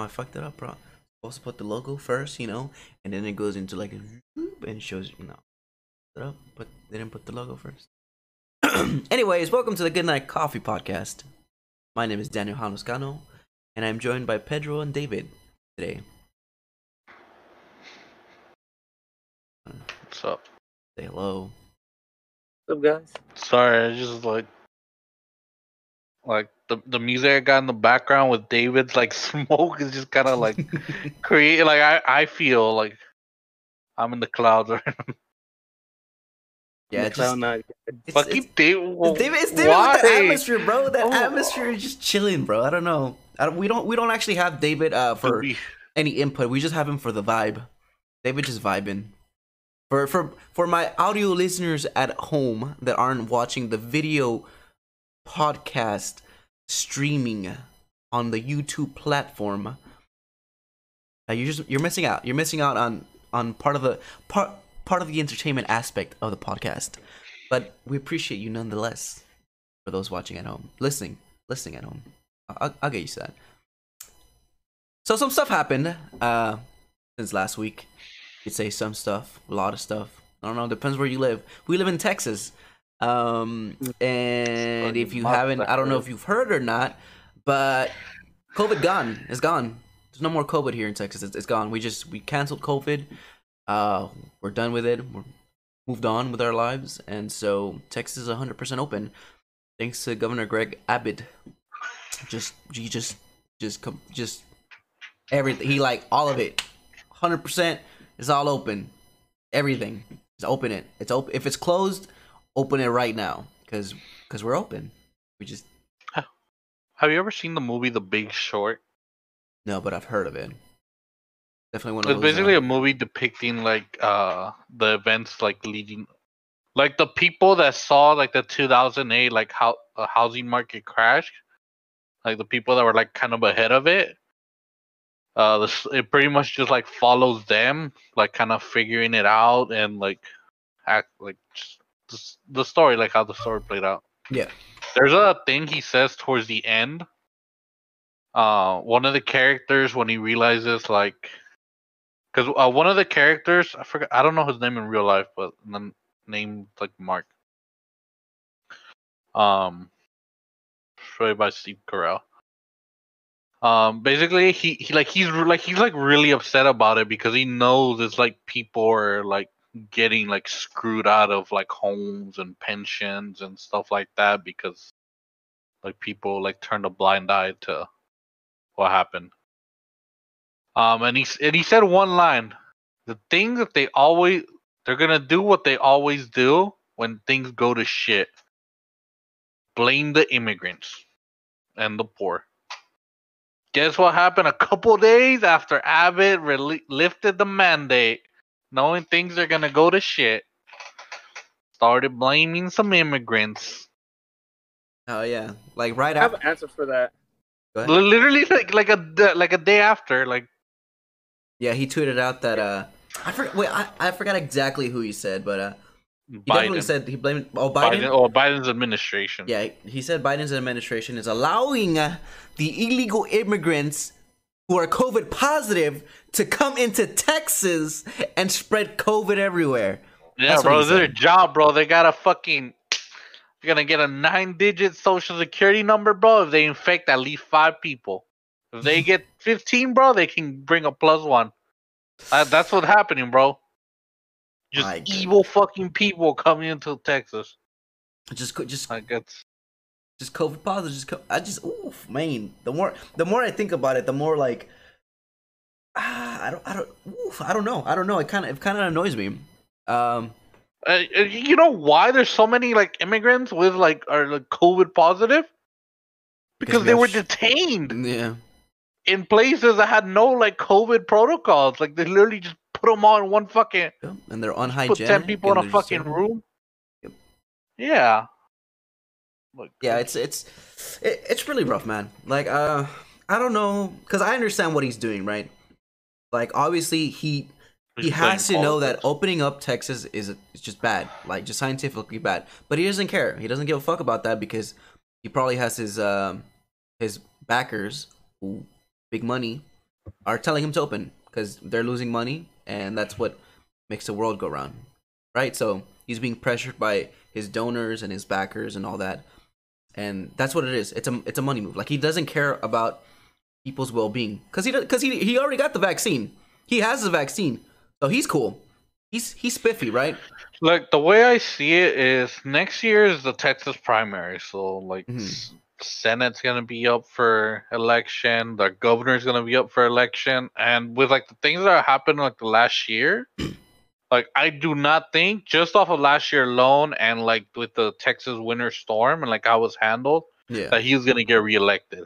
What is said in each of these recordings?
I fucked it up, bro. Supposed to put the logo first, you know, and then it goes into like a and it shows you no. It up, but they didn't put the logo first. Anyways, welcome to the Good Night Coffee Podcast. My name is Daniel Hanoscano, and I'm joined by Pedro and David today. What's up? Say hello. What's up, guys? Sorry, I just like like the the music I got in the background with David's like smoke is just kind of like create like I I feel like I'm in the clouds right now. Yeah, it's just, Nine. it's, Fucking it's, David. well, David, it's David why? with the atmosphere, bro. That Oh. atmosphere is just chilling, bro. I don't know. I don't, we don't we don't actually have David uh, for be- any input. We just have him for the vibe. David just vibing. For for for my audio listeners at home that aren't watching the video podcast streaming on the YouTube platform, uh, you're just you're missing out. You're missing out on on part of the part part of the entertainment aspect of the podcast. But we appreciate you nonetheless. For those watching at home, listening, listening at home, I'll, I'll get used to that. So some stuff happened uh since last week. You'd say some stuff, a lot of stuff. I don't know, depends where you live. We live in Texas. Um and if you haven't I don't know if you've heard or not, but COVID gone. It's gone. There's no more COVID here in Texas. It's, it's gone. We just we canceled COVID. Uh we're done with it. We're moved on with our lives and so Texas is 100% open thanks to Governor Greg Abbott. Just he just just come just everything. He like all of it. 100% is all open. Everything. Just open it. It's open. If it's closed, open it right now cuz cuz we're open. We just Have you ever seen the movie The Big Short? no, but I've heard of it. Definitely one of It's those. basically uh, a movie depicting like uh the events like leading like the people that saw like the 2008 like how uh, housing market crash like the people that were like kind of ahead of it uh this, it pretty much just like follows them like kind of figuring it out and like act like just the, story like how the story played out yeah. there's a thing he says towards the end. Uh, one of the characters when he realizes like, because uh, one of the characters I forgot I don't know his name in real life, but the name like Mark. Um, played by Steve Carell. Um, basically he, he like he's like he's like really upset about it because he knows it's like people are like getting like screwed out of like homes and pensions and stuff like that because like people like turned a blind eye to what happened. Um, and he and he said one line: the thing that they always they're gonna do what they always do when things go to shit. Blame the immigrants and the poor. Guess what happened a couple days after Abbott rel- lifted the mandate, knowing things are gonna go to shit. Started blaming some immigrants. Oh yeah. Like right I have after an answer for that. Go Literally like like a d- like a day after, like Yeah, he tweeted out that uh I forgot wait, I, I forgot exactly who he said, but uh he definitely Biden. said he blamed oh Biden, Biden. or Biden's administration. Yeah, he said Biden's administration is allowing uh, the illegal immigrants who are COVID positive to come into Texas and spread COVID everywhere. yeah, That's bro. their job, bro. They got a fucking. You're gonna get a nine-digit social security number, bro. If they infect at least five people, if they get 15, bro, they can bring a plus one. Uh, that's what's happening, bro. Just evil fucking people coming into Texas. Just just Like it's just COVID positive. Just co- I just oof, man. The more the more I think about it, the more like ah, I don't I don't oof, I don't know. I don't know. It kind of it kind of annoys me. Um, uh, uh, you know why there's so many like immigrants with like are like COVID positive? Because they were sh- detained. yeah. in places that had no like COVID protocols. Like they literally just put them all in one fucking Yeah, and they're unhygienic. put ten people in a fucking room. Yep. Yeah. Like, Yeah, it's it's it, it's really rough, man. Like uh I don't know cuz I understand what he's doing, right? Like obviously he he has to know that opening up Texas is is just bad, like just scientifically bad. But he doesn't care. He doesn't give a fuck about that because he probably has his um his backers, who big money, are telling him to open because they're losing money, and that's what makes the world go round, right? So he's being pressured by his donors and his backers and all that, and that's what it is. It's a it's a money move. Like he doesn't care about people's well being because he because he he already got the vaccine. He has the vaccine, so he's cool. He's he's spiffy, right? Like the way I see it is next year is the Texas primary, so like Mhm. Senate's gonna be up for election, the governor's gonna be up for election, and with like the things that happened like the last year, like I do not think just off of last year alone, and like with the Texas winter storm and like how it was handled, Yeah. that he's gonna get reelected.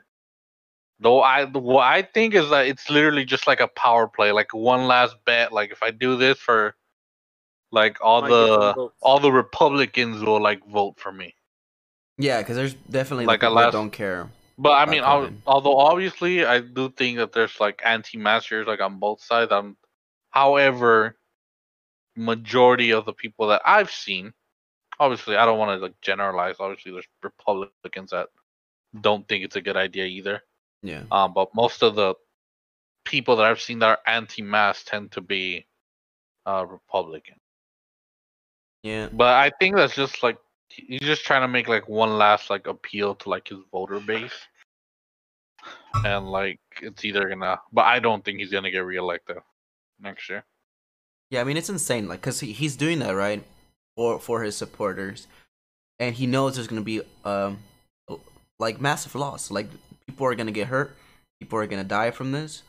Though I what I think is that it's literally just like a power play, like one last bet. Like if I do this for like all Might the all the Republicans will like vote for me. Yeah, because there's definitely Like like a people last- don't care. But I mean, al- COVID. although obviously I do think that there's like anti-maskers like on both sides. Um, however, majority of the people that I've seen, obviously I don't want to like generalize. Obviously, there's Republicans that don't think it's a good idea either. Yeah. Um, but most of the people that I've seen that are anti-mask tend to be uh, Republican. Yeah. But I think that's just like he's just trying to make like one last like appeal to like his voter base. And like it's either gonna, but I don't think he's gonna get reelected next year. Yeah, I mean it's insane, like, cause he, he's doing that right for for his supporters, and he knows there's gonna be um like massive loss. Like people are gonna get hurt, people are gonna die from this,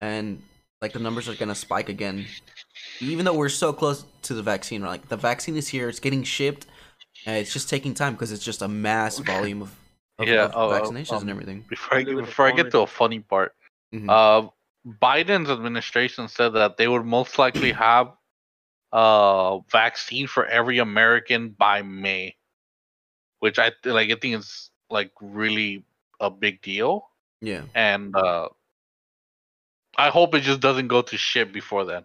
and like the numbers are gonna spike again. Even though we're so close to the vaccine, right? like the vaccine is here, it's getting shipped, and it's just taking time because it's just a mass volume of, of, Yeah, of oh, oh, vaccinations um, and everything. Before I before I get to a funny part, Mhm. uh, Biden's administration said that they would most likely have a vaccine for every American by May, which I th- like. I think is like really a big deal. yeah, and uh I hope it just doesn't go to shit before then.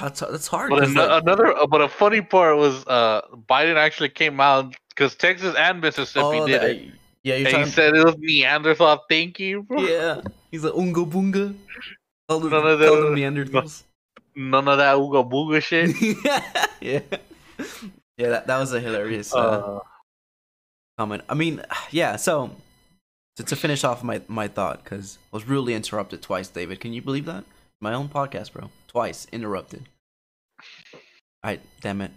that's that's hard. But an- like- another, uh, but a funny part was uh Biden actually came out because Texas and Mississippi oh, did that- it, yeah, you're he talking. said it was Neanderthal thinking, bro. Yeah, he's like unga bunga. All the, None of all the Neanderthals. None of that ooga booga shit. yeah, yeah, that, that was a hilarious uh, Uh, comment. I mean, yeah. So to, to finish off my my thought, because I was rudely interrupted twice, David. Can you believe that? My own podcast, bro. Twice interrupted. I damn it.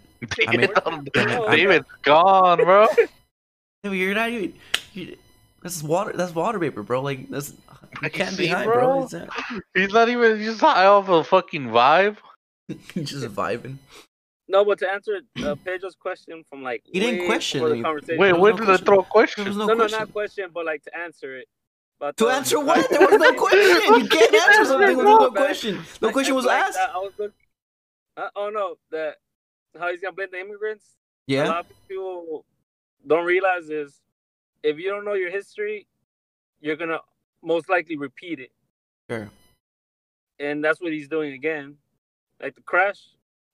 I mean- Damn, David's gone, bro. David, you're not even. You, this is water. That's water vapor, bro. Like that's. You I can't be high, bro. bro. It's, He's not even he's high off a fucking vibe. He's just vibing. No, but to answer uh, Pedro's question from like He didn't question the conversation. Wait, was where no did I throw a There question? was no, no, no, not question, but like to answer it. But To um, answer what? There was no question. You can't answer something with no question. No question was like, asked. uh, I was look, uh, oh no, that how he's gonna blame the immigrants. Yeah, A lot of people don't realize is if you don't know your history, you're gonna most likely repeat it, Sure. and that's what he's doing again. Like the crash,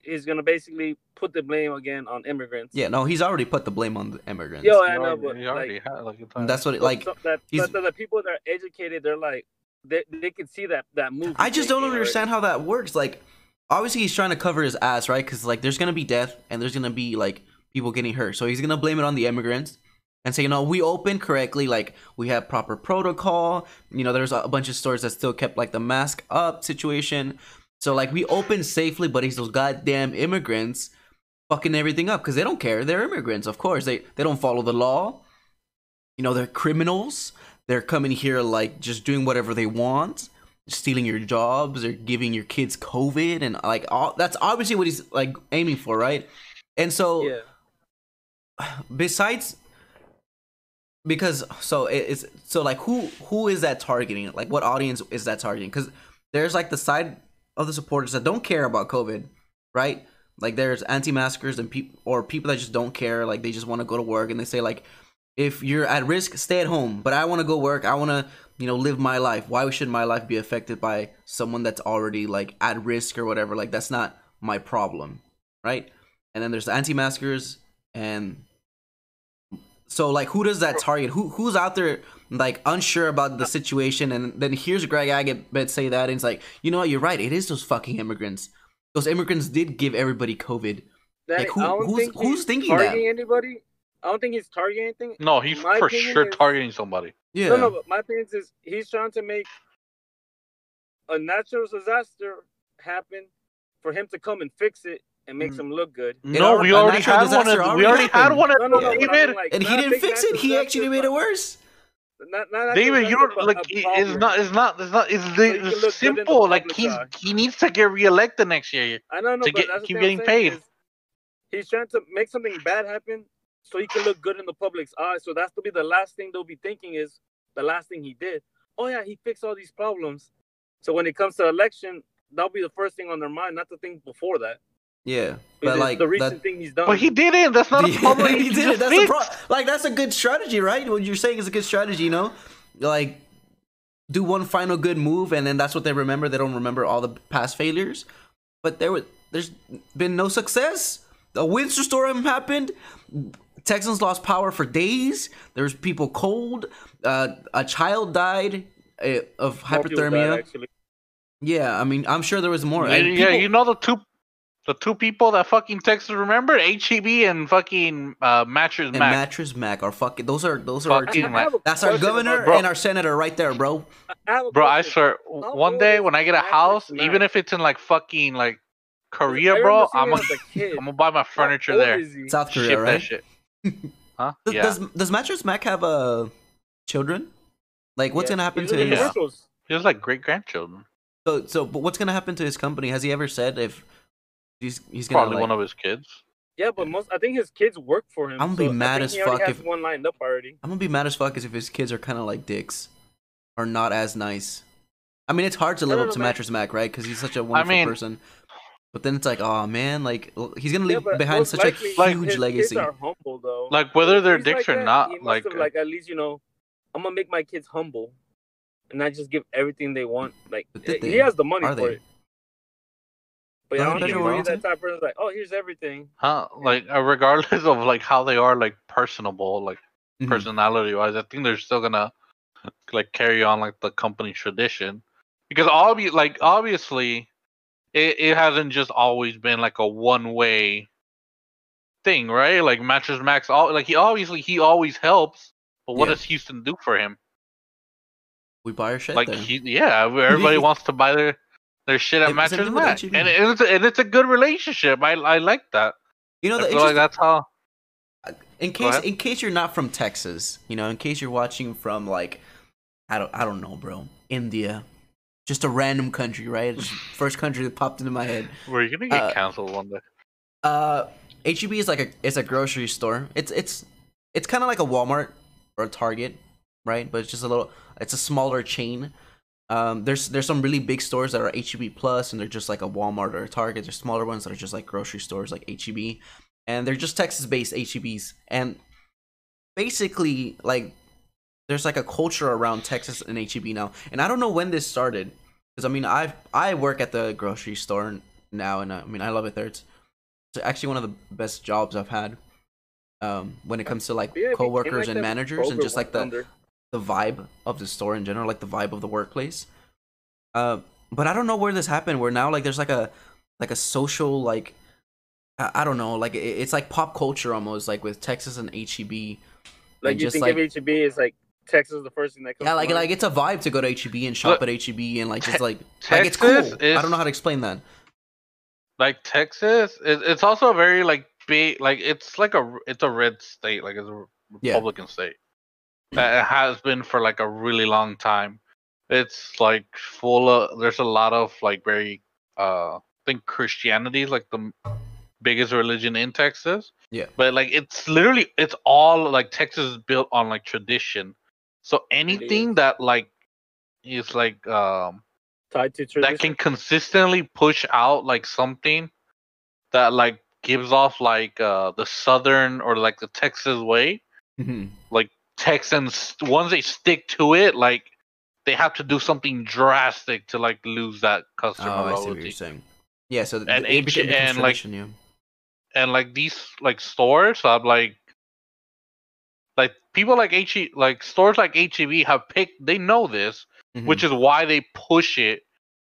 he's gonna basically put the blame again on immigrants. Yeah. No, he's already put the blame on the immigrants. Yo, He I know, already- but he already like, had like a that's what it like. so that, but the people that are educated, they're like they they can see that that move. I just don't making already. understand how that works. Like, obviously he's trying to cover his ass, right? Because like there's gonna be death and there's gonna be like people getting hurt, so he's gonna blame it on the immigrants and say, you know, we opened correctly, like we have proper protocol. You know, there's a bunch of stores that still kept like the mask up situation. So like we opened safely, but it's those goddamn immigrants fucking everything up because they don't care. They're immigrants, of course. They they don't follow the law. You know, they're criminals. They're coming here like just doing whatever they want, stealing your jobs, or giving your kids COVID, and like all, that's obviously what he's like aiming for, right? And so Yeah. besides because so it's so like who who is that targeting? Like what audience is that targeting? Because there's like the side of the supporters that don't care about covid right? Like there's anti-maskers and people or people that just don't care like they just want to go to work and they say like if you're at risk stay at home but i want to go work i want to you know live my life. Why should my life be affected by someone that's already like at risk or whatever? Like that's not my problem right? And then there's the anti-maskers and So like, who does that target? Who who's out there like unsure about the situation? And then here's Greg Abbott say that, and it's like, you know what? You're right. It is those fucking immigrants. Those immigrants did give everybody COVID. Danny, Like, who- who's- think who's he's thinking that? targeting anybody. I don't think he's targeting anything. No, he's My for sure is- targeting somebody. Yeah. No, no, but my opinion is he's trying to make a natural disaster happen for him to come and fix it and makes Mm. him look good. No, we already had one. disaster At, we already already had one at No, no, no. David. like, and he didn't fix it. He actually made it worse. Not, not David, you don't like. It's not. It's not. It's not. It's, the, it's good the simple. Like he's eye. he needs to get reelected next year. I don't know, to but get- that's keep getting paid. He's trying to make something bad happen so he can look good in the public's eyes. So that's to be the last thing they'll be thinking is the last thing he did. Oh yeah, he fixed all these problems. So when it comes to election, that'll be the first thing on their mind, not the thing before that. Yeah, But but like the that, thing he's done. But he didn't. That's not a problem. he He, did it. That's the fixed. pro- Like that's a good strategy, right? What you're saying is a good strategy, you know? Like do one final good move and then that's what they remember. They don't remember all the past failures. But there was there's been no success. A winter storm happened. Texans lost power for days. There's people cold. Uh, a child died uh, of More people died, hypothermia. Yeah, I mean, I'm sure there was more. Yeah, And yeah, people- you know the two, the two people that fucking Texas remember HEB and fucking uh, Mattress and Mac. Mattress Mac are fucking. Those are those are our Fucking two. I That's our governor Bro. and our senator right there, bro. I Bro, I question. swear, How one day when I get a house, Mac? even if it's in like fucking like Korea, bro, I'm gonna, as a kid. I'm gonna buy my furniture How old there. is he? South Korea, Ship right? that shit. Huh? Does, yeah. does does Mattress Mac have uh children? Like, what's Yeah. gonna happen He's to in the his? Yeah. He has like great grandchildren. So, so, but what's gonna happen to his company? Has he ever said if he's he's gonna Probably like? one of his kids. Yeah, but most I think his kids work for him. I'm gonna be so I mad think as he fuck has if- one lined up already. I'm gonna be mad as fuck as if his kids are kind of like dicks, or not as nice. I mean, it's hard to live don't up to man. Mattress Mac, right? Because he's such a wonderful mean- person. But then it's like, oh man, like he's gonna leave but behind such likely a Like, huge his legacy. Kids are humble though. Like whether they're he's dicks like or that, not, he must like have, like at least you know, I'm gonna make my kids humble, and not just give everything they want. Like But eh, he has the money Are for they? it. But yeah, I Are don't they think he's royalty? that type of person. Like, oh, here's everything. huh? Like uh, regardless of like how they are, like personable, like Mhm. personality wise, I think they're still gonna like carry on like the company tradition because obvi- like obviously it, it hasn't just always been like a one way thing, right? Like Mattress Max, all like he obviously he always helps, but what Yeah. does Houston do for him? We buy our shit like there. he, yeah, everybody wants to buy their their shit at Same- same Mattress thing with Max, H-E-B. and, it- and it's a, and it's a good relationship. I I like that. you know, I the feel like that's how. in case in case you're not from Texas, you know, in case you're watching from like I don't I don't know, bro, India, just a random country, right? First country that popped into my head. We're gonna get Uh, canceled one day. Uh, HEB is like a it's a grocery store. It's it's it's kind of like a Walmart or a Target, right? But it's just a little. It's a smaller chain. Um, there's there's some really big stores that are HEB plus, and they're just like a Walmart or a Target. There's smaller ones that are just like grocery stores, like HEB, and they're just Texas-based HEBs. And basically, like, there's like a culture around Texas and HEB now. And I don't know when this started, because I mean, I I work at the grocery store now, and I mean, I love it there. It's it's actually one of the best jobs I've had. Um, when it comes to like Yeah, coworkers like and managers and just like the under. The vibe of the store in general, like the vibe of the workplace. Uh, but I don't know where this happened. Where now like there's like a like a social like I, I don't know like it, it's like pop culture almost like with Texas and HEB. Like and you just think like- of HEB is like Texas is the first thing that comes. Yeah, like mind. like it's a vibe to go to HEB and shop Look, at HEB and like just like Te- like it's cool. Texas is- I don't know how to explain that. like Texas, it, it's also a very like big, like it's like a it's a red state, like it's a Yeah. Republican state that it has been for like a really long time. It's like full of there's a lot of like very uh I think Christianity is like the biggest religion in Texas. Yeah. But like it's literally it's all like Texas is built on like tradition. So anything that like is like um tied to that can consistently push out like something that like gives off like uh the southern or like the Texas way. Mhm. Texans once they stick to it, like they have to do something drastic to like lose that customer Oh, I see what you're loyalty. saying. Yeah, so th- And H- and, like, yeah. And like these like stores, I'm like like people like H like stores like HEB have picked. They know this, Mhm. which is why they push it,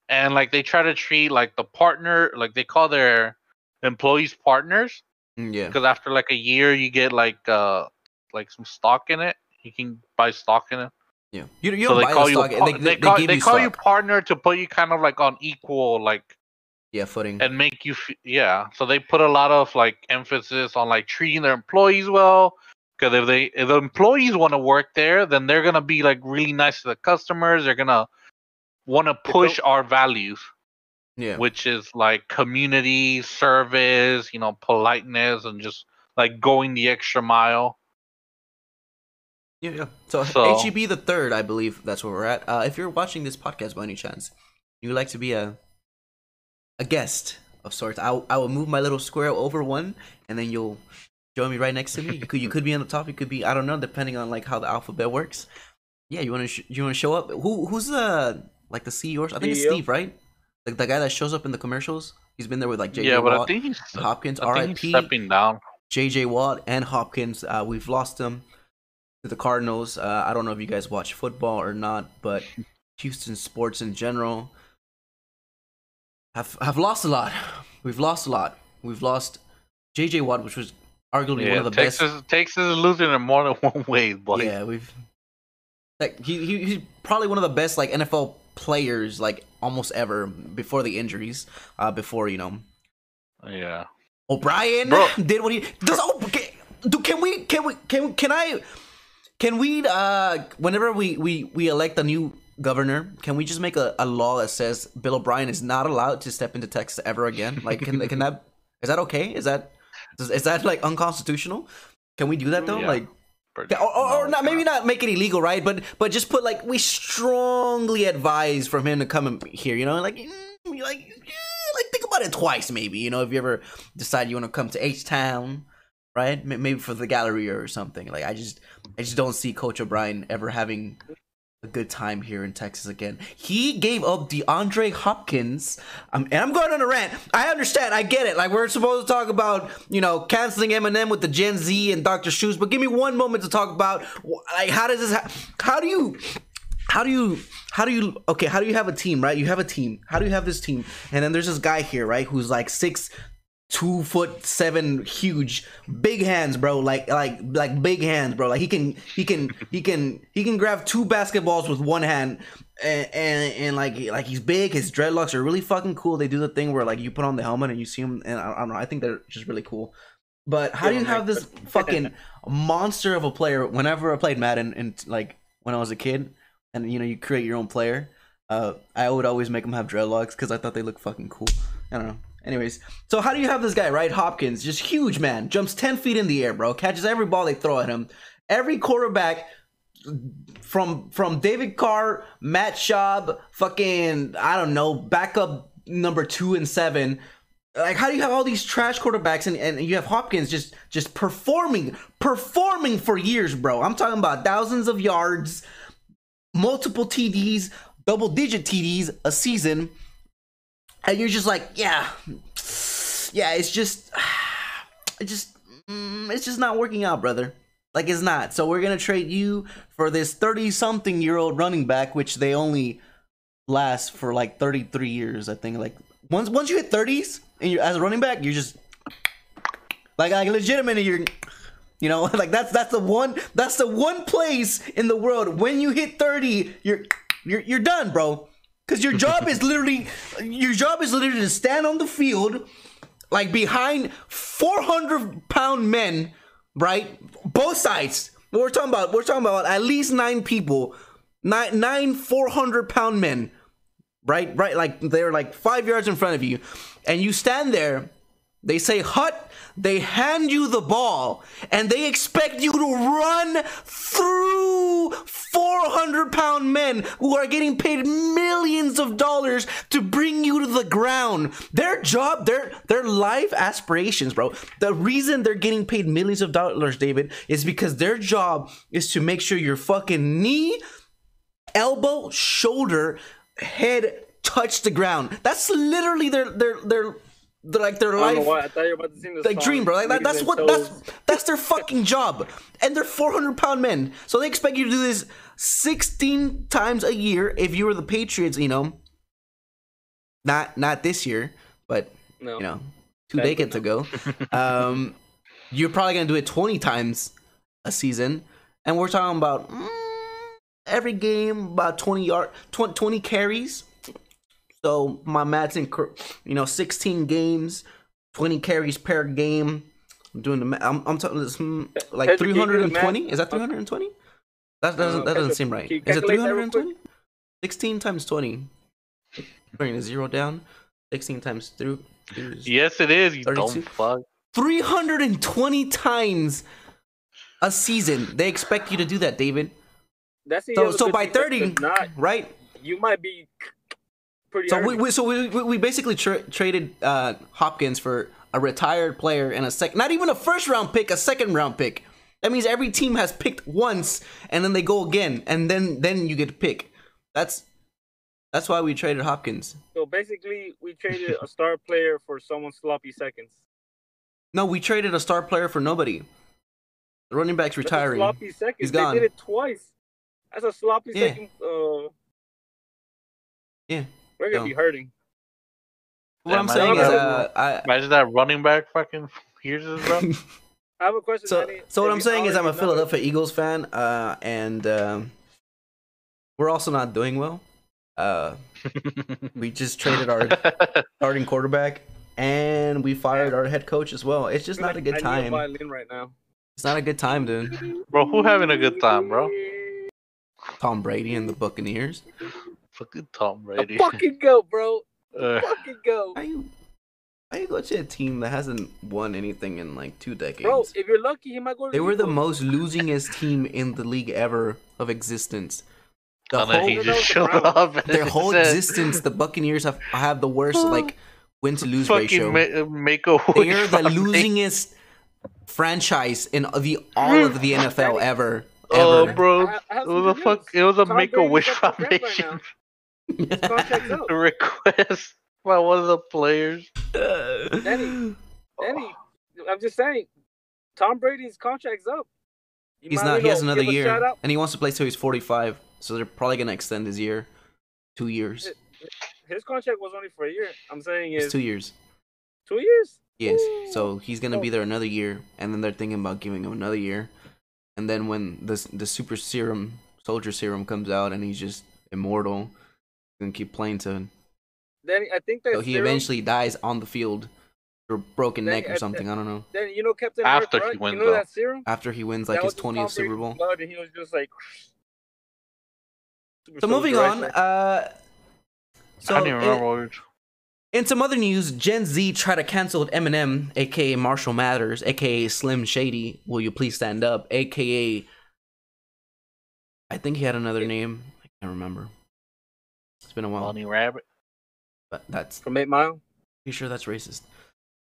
and like they try to treat like the partner, like they call their employees partners, Mm, yeah. because after like a year you get like uh like some stock in it. You can buy stock in it. Yeah. You, you so don't they buy call the you stock. par- they, they, they, they call they you call you partner to put you kind of like on equal like yeah, footing. and make you f- yeah so they put a lot of like emphasis on like treating their employees well because if they if the employees want to work there then they're gonna be like really nice to the customers they're gonna want to push our values yeah. which is like community service you know politeness and just like going the extra mile Yeah, yeah. So, So- HEB the third, I believe that's where we're at. Uh, if you're watching this podcast by any chance, you would like to be a a guest of sorts. I I will move my little square over one, and then you'll join me right next to me. You could you could be on the top. You could be I don't know, depending on like how the alphabet works. Yeah, you want to sh- you want to show up? Who who's the like the CEO? I think it's Steve, right? Like the guy that shows up in the commercials. He's been there with like JJ yeah but i Watt, think he's Hopkins, I think he's RIP. stepping down JJ Watt and Hopkins. Uh, we've lost them to the Cardinals. Uh, I don't know if you guys watch football or not, but Houston sports in general have have lost a lot. We've lost a lot. We've lost JJ Watt, which was arguably one of the texas best. texas is losing in more than one way boy Yeah, we've like he, he he's probably one of the best like NFL players like almost ever before the injuries. Uh, before you know yeah O'Brien Bro. did what he does. Oh, can, do, can we? Can we? Can can I? Can we? Uh, whenever we we we elect a new governor, can we just make a, a law that says Bill O'Brien is not allowed to step into Texas ever again? Like, can can that? Is that okay? Is that is, is that like unconstitutional? Can we do that though? Yeah. Like, or, or, or not? Maybe not make it illegal, right? But but just put like we strongly advise from him to come here. You know, like mm, like like think about it twice, maybe. You know, if you ever decide you want to come to H Town, right? Maybe for the gallery or something. Like I just I just don't see Coach O'Brien ever having a good time here in Texas again. He gave up DeAndre Hopkins, um, and I'm going on a rant. I understand, I get it. Like we're supposed to talk about, you know, canceling Eminem with the Gen Z and Dr. Seuss, but give me one moment to talk about like how does this? Ha- how do you? How do you? How do you? Okay, how do you have a team, right? You have a team. How do you have this team? And then there's this guy here, right, who's like six two foot seven huge big hands bro. Like like like big hands bro. Like he can he can he can he can grab two basketballs with one hand and and, and like like he's big. His dreadlocks are really fucking cool. They do the thing where like you put on the helmet and you see him and i, I don't know. I think they're just really cool. But how do you have this fucking monster of a player? Whenever i played madden and like when i was a kid and you know you create your own player uh i would always make them have dreadlocks because i thought they looked fucking cool. I don't know Anyways, so how do you have this guy, right? Hopkins, just huge man, jumps 10 feet in the air, bro, catches every ball they throw at him. Every quarterback from from David Carr, Matt Schaub, fucking I don't know, backup number two and seven. Like, how do you have all these trash quarterbacks and, and you have Hopkins just just performing, performing for years, bro? I'm talking about thousands of yards, multiple TDs, double digit TDs a season, and you're just like, yeah, yeah, it's just, it just, mm, it's just not working out, brother. Like it's not. So we're gonna trade you for this thirty-something year old running back, which they only last for like thirty-three years, I think. Like once once you hit thirties and you're as a running back, you're just like like legitimate. You're you know like that's that's the one that's the one place in the world when you hit thirty, you're you're you're done, bro. Cause your job is literally your job is literally to stand on the field like behind 400 pound men, right? Both sides. We're talking about we're talking about at least nine people, nine nine 400 pound men, right? Right, like they're like five yards in front of you, and you stand there. They say hut. They hand you the ball, and they expect you to run through 400 pound men who are getting paid millions of dollars to bring you to the ground. Their job, their their life aspirations, bro. The reason they're getting paid millions of dollars, David, is because their job is to make sure your fucking knee, elbow, shoulder, head touch the ground. That's literally their their their like their I don't know life. I thought you were about to sing this like song, dream, bro. Like that, that's what that's that's their fucking job, and they're 400 pound men. So they expect you to do this 16 times a year. If you were the Patriots, you know, not not this year, but No. you know, two Sadly, decades ago, um, you're probably gonna do it 20 times a season, and we're talking about mm, every game about 20 yard, 20, 20 carries. So my math's in, you know, 16 games, 20 carries per game. I'm doing the math. I'm, I'm talking this, mm, like Pedro, can you do the 320. Is that 320? That doesn't Uh, that doesn't seem right. Is it calculate that real quick? 320? 16 times 20. Bring the zero down. 16 times through. Yes, it is. You 32? dumb fuck. 320 times a season. They expect you to do that, David. That's the So so by 30, Not right? you might be pretty. So we, we so we, we basically tra- traded uh, Hopkins for a retired player and a second, not even a first round pick, a second round pick. That means every team has picked once, and then they go again, and then then you get to pick. That's that's why we traded Hopkins. So basically, we traded a star player for someone's sloppy seconds. No, we traded a star player for nobody. The running back's retiring. sloppy seconds. He's they gone. did it twice. That's a sloppy Yeah. second. Uh, Yeah. We're gonna No. be hurting. What Yeah, I'm saying is, uh, I, Imagine that running back fucking hears this, bro. I have a question. so Danny. so what I'm saying is I'm a already know Philadelphia Eagles fan, uh, and um, we're also not doing well. Uh, we just traded our starting quarterback, and we fired our head coach as well. It's just not a like good I need time. violin right now. It's not a good time, dude. bro, who having a good time, bro? Tom Brady and the Buccaneers. Fucking Tom A Brady. fucking go, bro. Uh, Fucking go, How you? How you go to a team that hasn't won anything in like two decades? bro. If you're lucky, he might go. To They were the most losingest team in the league ever of existence. The and whole, he No, just showed Browns. up. their whole said, existence, the Buccaneers have have the worst like win to lose ratio. Ma- make a they are the foundation. losingest franchise in the all of the NFL ever. Oh, Ever. bro, I- I it was a fuck. It was a Tom Make a Wish up right Foundation Contract's up. request by one of the players. Danny, Danny, I'm just saying, Tom Brady's contract's up. You He's not. He has another year, and he wants to play till he's forty-five. So they're probably gonna extend his year, two years. His contract was only for a year. I'm saying It's is two years. two years. Yes. Ooh. So he's gonna be Oh. there another year, and then they're thinking about giving him another year, and then when the the super serum, soldier serum comes out, and he's just immortal, he's gonna keep playing to. Then I think that So he serum- eventually dies on the field, or broken Then neck or something. I don't know. Then you know Captain After America, he wins, you know that serum. After he wins like That his twentieth Super Bowl. Blood, and he was just like. Super So moving on. right. Uh, so I don't even in- remember what we were- In some other news, Gen Z tried to cancel Eminem, aka Marshall Mathers, aka Slim Shady. Will you please stand up, aka I think he had another name. I can't remember. It's been a while, Bunny Rabbit. but that's From Eight Mile. You sure that's racist.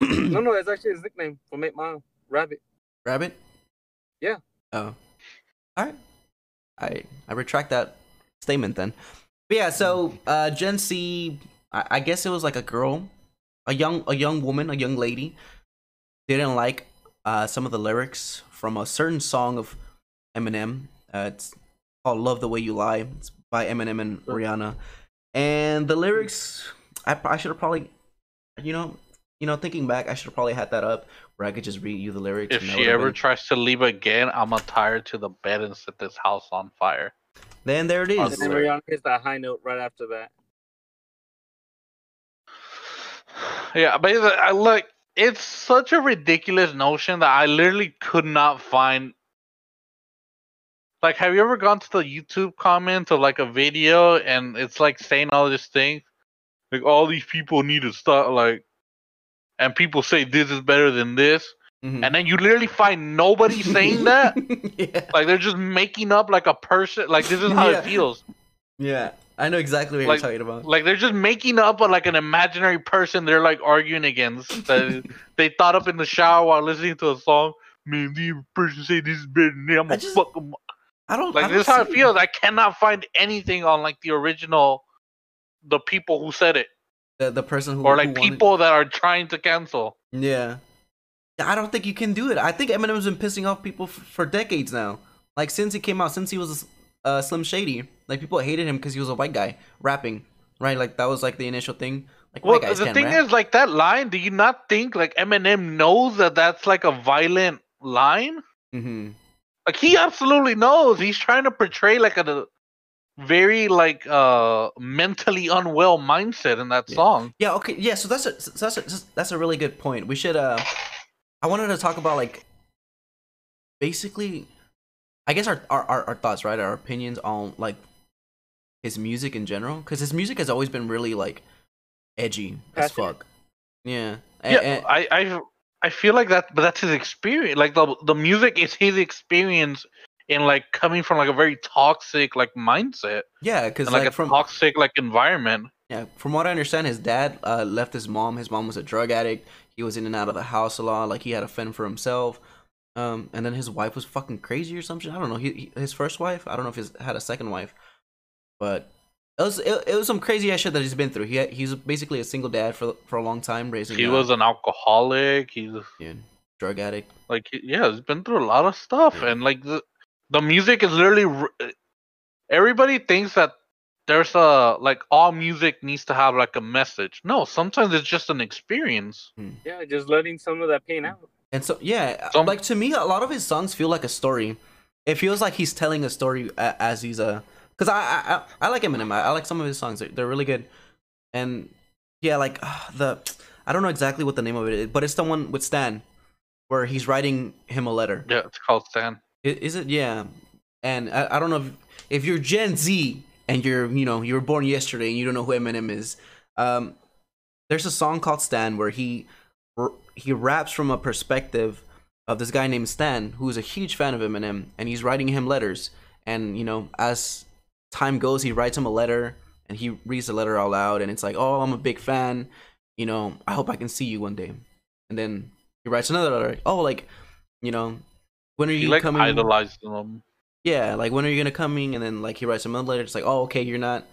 No, no, that's actually his nickname. From Eight Mile. Rabbit. Rabbit. Yeah. Oh. All right. I I retract that statement then. But yeah, so uh, Gen Z, I, I guess it was like a girl, a young a young woman, a young lady, didn't like uh, some of the lyrics from a certain song of Eminem. Uh, it's called "Love the Way You Lie." It's by Eminem and Rihanna, and the lyrics. I, I should have probably, you know, you know, thinking back, I should have probably had that up where I could just read you the lyrics. If and she ever been- tries to leave again, I'm gonna tie her to the bed and set this house on fire. then there it I'll is. And then Rihanna hits that high note right after that. Yeah, but I uh, look, it's such a ridiculous notion that I literally could not find. Like, have you ever gone to the YouTube comments of like a video and it's like saying all these things? Like, all these people need to stop, like, and people say this is better than this, Mhm. and then you literally find nobody saying that. yeah. Like, they're just making up like a person, like, this is how Yeah. it feels. Yeah. I know exactly what Like- you're talking about. Like they're just making up a, like an imaginary person they're like arguing against that they thought up in the shower while listening to a song. Man, the person say this is better than me. I'm I gonna just- fuck 'em." I don't Like I this is don't how it see- feels. I cannot find anything on like the original, the people who said it. the the person who or who like wanted- people that are trying to cancel. Yeah. I don't think you can do it. I think Eminem's been pissing off people f- for decades now. Like since he came out, since he was uh, Slim Shady, like people hated him because he was a white guy rapping, right? Like that was like the initial thing. Like Well, guys the thing rap. is, like that line. Do you not think like Eminem knows that that's like a violent line? hmm Like he absolutely knows. He's trying to portray like a very like uh mentally unwell mindset in that Yeah. song. Yeah. Okay. Yeah. So that's a so that's a that's a really good point. We should. uh I wanted to talk about like basically, I guess our our our, our thoughts, right? Our opinions on like his music in general, because his music has always been really like edgy as Passionate. fuck. Yeah. Yeah, and- I I I feel like that, but that's his experience. Like the the music is his experience in like coming from like a very toxic like mindset yeah, because like, like, a from toxic like environment. Yeah, from what I understand, his dad uh, left his mom. His mom was a drug addict. He was in and out of the house a lot. Like he had to fend for himself. Um, and then his wife was fucking crazy or something. I don't know. He, he his first wife. I don't know if he had a second wife, but it was it, it was some crazy ass shit that he's been through. He he's basically a single dad for for a long time, raising. He uh, was an alcoholic. He's yeah, drug addict. like yeah, he's been through a lot of stuff, Yeah. and like the the music is literally. Everybody thinks that there's a like all music needs to have like a message. No, sometimes it's just an experience. Yeah, just letting some of that pain out. And so yeah, Some- like to me, a lot of his songs feel like a story. It feels like he's telling a story as he's a. Cause I I, I, I like Eminem. I, I like some of his songs. They're, they're really good. And yeah, like the I don't know exactly what the name of it is, but it's the one with Stan, where he's writing him a letter. Yeah, it's called Stan. I- Is it? Yeah. And I, I don't know if, if you're Gen Z and you're you know you were born yesterday and you don't know who Eminem is. Um, there's a song called Stan where he he raps from a perspective of this guy named Stan who's a huge fan of Eminem and he's writing him letters and you know as time goes he writes him a letter and he reads the letter out loud and it's like oh I'm a big fan you know I hope I can see you one day and then he writes another letter oh like you know when are He you like coming idolized them. yeah, like when are you gonna coming? And then like he writes another letter. It's like, oh, okay, you're not,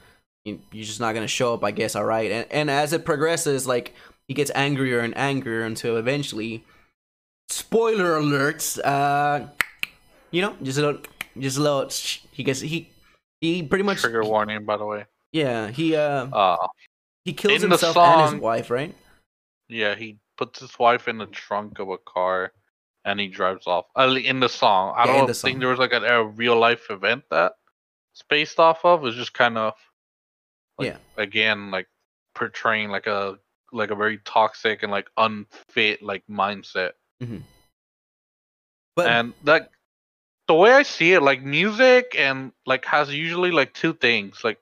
you, you're just not gonna show up, I guess. All right. And and as it progresses, like he gets angrier and angrier until eventually, spoiler alerts. Uh, you know, just a little, just a little. He gets he he pretty much Trigger warning, by the way. yeah he uh Uh, he kills himself and his wife, right? yeah, he puts his wife in the trunk of a car, and he drives off. Uh, in the song, I Yeah, don't the think song. there was like a, a real life event that it's based off of. It's just kind of, like, Yeah. again, like portraying like a like a very toxic and like unfit like mindset. But and like the way I see it, like music and like has usually like two things, like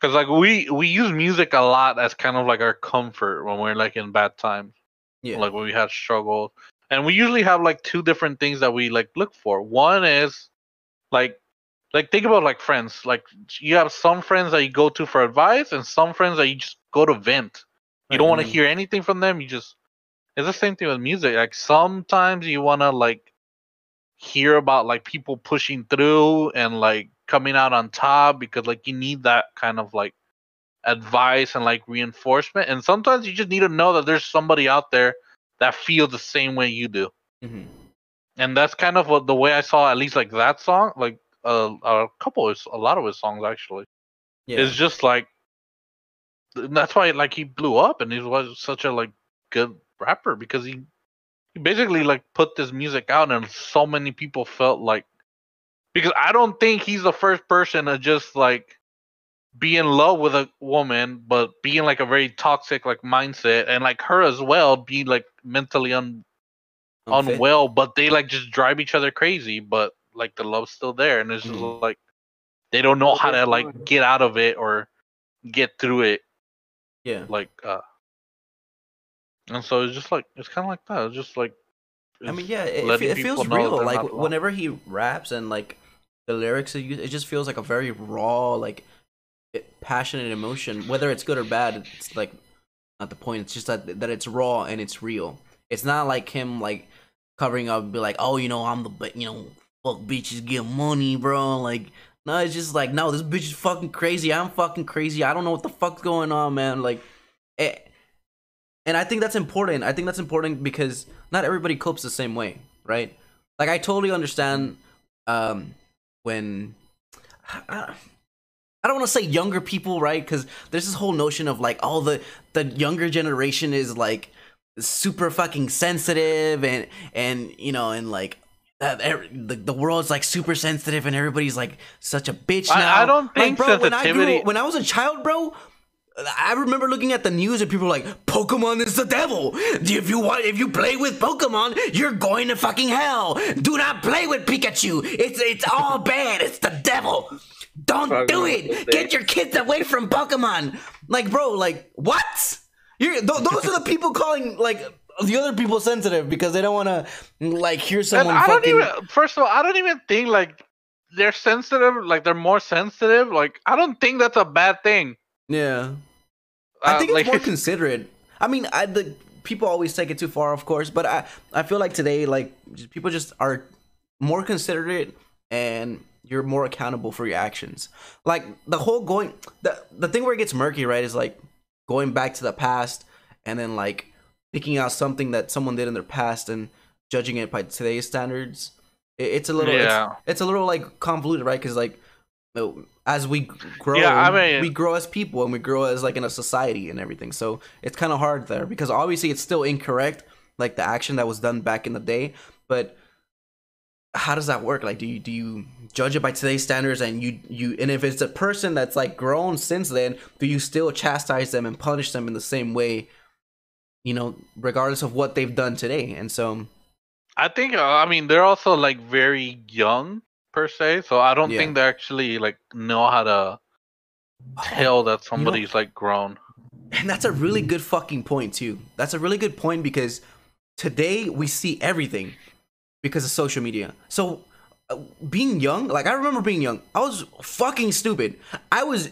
because like we we use music a lot as kind of like our comfort when we're like in bad times, yeah, like when we have struggles, and we usually have like two different things that we like look for. One is like like think about like friends, like you have some friends that you go to for advice, and some friends that you just go to vent. You don't want to Mhm. hear anything from them. You just it's the same thing with music. Like sometimes you want to like hear about like people pushing through and like coming out on top because like you need that kind of like advice and like reinforcement. And sometimes you just need to know that there's somebody out there that feels the same way you do. Mhm. And that's kind of what the way I saw at least like that song, like uh, a couple of a lot of his songs actually. yeah, It's just like that's why like he blew up and he was such a like good rapper because he he basically like put this music out and so many people felt like because I don't think he's the first person to just like be in love with a woman but being like a very toxic like mindset and like her as well be like mentally un- Unfit. unwell but they like just drive each other crazy but like the love's still there and it's just Mhm. like they don't know how to like get out of it or get through it Yeah, like uh and so it's just like it's kind of like that it's just like I mean, yeah, it, it, it feels people know that real. Like whenever he raps and like the lyrics, it, it just feels like a very raw, like it, passionate emotion. Whether it's good or bad, it's like not the point. It's just that that it's raw and it's real. It's not like him like covering up, and be like, oh, you know, I'm the, bi- you know, fuck bitches get money, bro. Like, no, it's just like, no, this bitch is fucking crazy. I'm fucking crazy. I don't know what the fuck's going on, man. Like, Eh, and I think that's important. I think that's important because not everybody copes the same way, right? Like I totally understand um when I, I don't want to say younger people, right? Because there's this whole notion of like, oh, the the younger generation is like super fucking sensitive and and you know and like every, the, the world's like super sensitive and everybody's like such a bitch I- now. I don't think like, bro, when I, grew, sensitivity- when I was a child, bro, I remember looking at the news and people were like, "Pokemon is the devil. If you want, if you play with Pokemon, you're going to fucking hell. Do not play with Pikachu. It's it's all bad. It's the devil. Don't Fucking do it. Get your kids away from Pokemon. Like, bro, like what? You're, th- those are the people calling like the other people sensitive because they don't want to like hear someone. And I don't even. First of all, I don't even think like they're sensitive. Like they're more sensitive. Like I don't think that's a bad thing. Yeah. I Uh, think it's more considerate. I mean, I, the people always take it too far, of course, but I I feel like today, like just- people just are more considerate and you're more accountable for your actions. Like the whole going the the thing where it gets murky, right, is like going back to the past and then like picking out something that someone did in their past and judging it by today's standards. It, it's a little Yeah. it's, it's a little like convoluted, right? Because like know, as we grow, Yeah, I mean- we grow as people and we grow as like in a society and everything. So it's kind of hard there because obviously it's still incorrect, like the action that was done back in the day. But how does that work? Like, do you do you judge it by today's standards and you you and if it's a person that's like grown since then, do you still chastise them and punish them in the same way? You know, regardless of what they've done today. And so, I think. Uh, I mean, they're also like very young per se, so I don't Yeah. think they actually like know how to tell that somebody's like grown. And that's a really good fucking point too. That's a really good point because today we see everything because of social media. So uh, being young, like I remember being young, I was fucking stupid. I was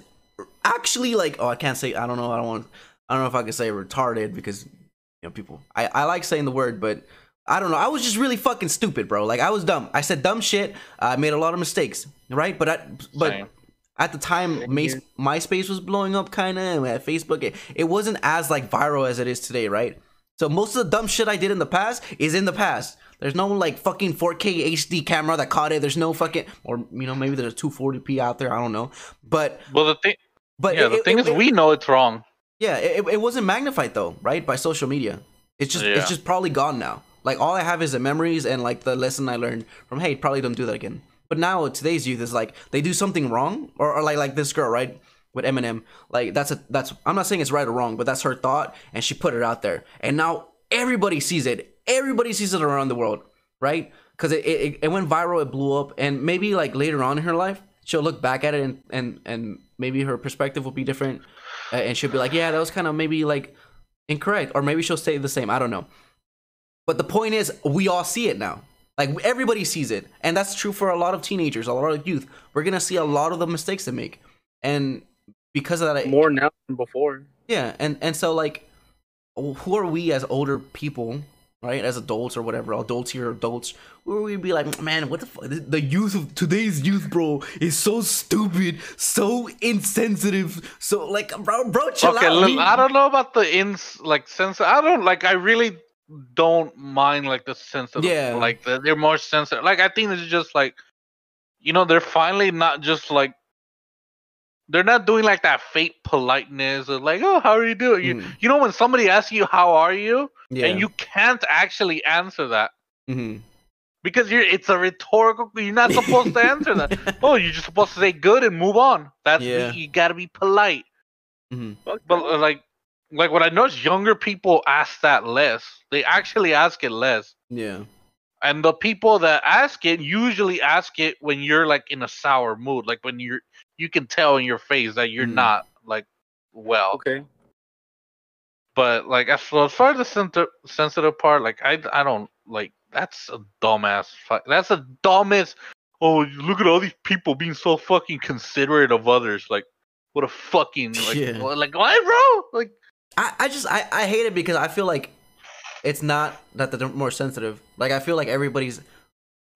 actually like, oh, I can't say. I don't know. I don't want. I don't know if I can say retarded because you know people. I I like saying the word, but I don't know. I was just really fucking stupid, bro. Like I was dumb. I said dumb shit. I made a lot of mistakes, right? But I but Same. at the time My. MySpace was blowing up kind of at Facebook. It, it wasn't as like viral as it is today, right? So most of the dumb shit I did in the past is in the past. There's no like fucking 4K HD camera that caught it. There's no fucking or you know maybe there's a 240p out there. I don't know. But Well, the thing, but yeah, it- the thing it- is, we know it's wrong. yeah, it, it wasn't magnified though, right? By social media. It's just Yeah. it's just probably gone now. Like all I have is the memories and like the lesson I learned from hey, probably don't do that again. But now today's youth is like they do something wrong or, or like like this girl, right? With Eminem. Like that's a that's I'm not saying it's right or wrong, but that's her thought and she put it out there. And now everybody sees it. Everybody sees it around the world, right? Cuz it, it it went viral, it blew up and maybe like later on in her life, she'll look back at it and and and maybe her perspective will be different and she'll be like, "Yeah, that was kind of maybe like incorrect," or maybe she'll say the same. I don't know. But the point is, we all see it now. Like everybody sees it, and that's true for a lot of teenagers, a lot of youth. We're gonna see a lot of the mistakes they make, and because of that, I- More now than before. yeah, and and so like, who are we as older people, right? As adults or whatever, adults here, adults, where we be like, man, what the fuck? The youth of today's youth, bro, is so stupid, so insensitive, so like, bro, bro, chill okay, out. We- I don't know about the ins like sense. I don't like. I really don't mind like the sensitive. Yeah. Like the, they're more sensitive. Like I think it's just like, you know, they're finally not just like. They're not doing like that fake politeness of like, oh, how are you doing? You, Mm. you know, when somebody asks you how are you, yeah. and you can't actually answer that Mhm. because you're it's a rhetorical. You're not supposed to answer that. Oh, you're just supposed to say good and move on. That's Yeah. you gotta be polite. Fuck But that. uh, like, like what I noticed, younger people ask that less. They actually ask it less, yeah. and the people that ask it usually ask it when you're like in a sour mood, like when you're you can tell in your face that you're Mhm. not like well. okay. But like as, far- as far as the sensitive sensitive part, like I I don't like that's a dumbass. Fuck, that's a dumbest. Oh, look at all these people being so fucking considerate of others. Like, what a fucking like, Yeah. like what, bro? Like, I, I just I, I hate it because I feel like it's not that they're more sensitive. Like I feel like everybody's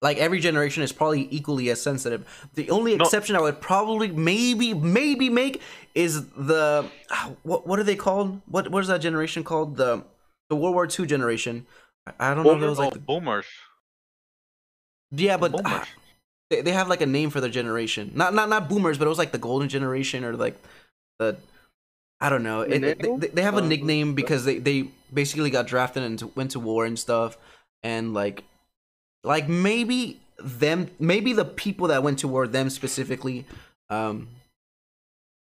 like every generation is probably equally as sensitive. The only No. exception I would probably maybe maybe make is the what what are they called? What what is that generation called? The the World War II generation. I- I don't know if it was Oh, like the, boomers. yeah, but boomers. ah, they, they have like a name for their generation. Not not not boomers, but it was like the golden generation or like the I don't know. It, they, they have a nickname because they they basically got drafted and went to war and stuff, and like like maybe them maybe the people that went to war them specifically um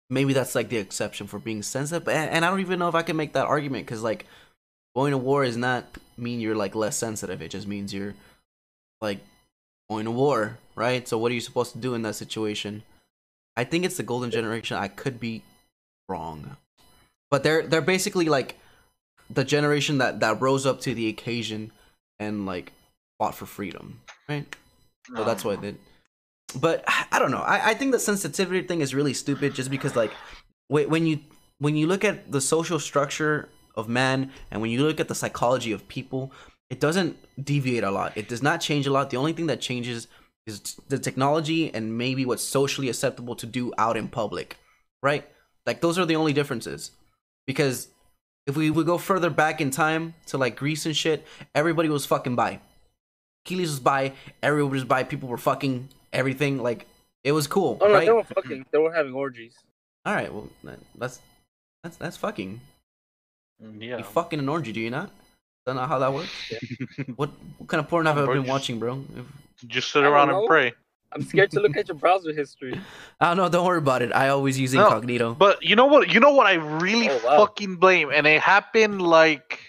maybe that's like the exception for being sensitive. And, and i don't even know if i can make that argument because like going to war is not mean you're like less sensitive. It just means you're like going to war right? So what are you supposed to do in that situation? I think it's the golden generation i could be wrong but they're they're basically like the generation that that rose up to the occasion and like fought for freedom right so ah. that's what it. But I don't know. I, I think the sensitivity thing is really stupid, just because like wh- when you when you look at the social structure of man and when you look at the psychology of people, it doesn't deviate a lot. It does not change a lot. The only thing that changes is the technology and maybe what's socially acceptable to do out in public, right? Like those are the only differences. Because if we would go further back in time to like Greece and shit, everybody was fucking bi. Achilles was bi, everyone was bi, people were fucking everything. Like it was cool, Oh no, right? they were fucking. They were having orgies. All right, well that's that's that's fucking. Mm, yeah. You fucking an orgy, do you not? Don't know how that works. what what kind of porn have I been just- watching, bro? Just sit around and pray. I'm scared to look at your browser history. I don't. Don't worry about it. I always use No, incognito. But you know what? You know what I really Oh, wow. fucking blame, and it happened like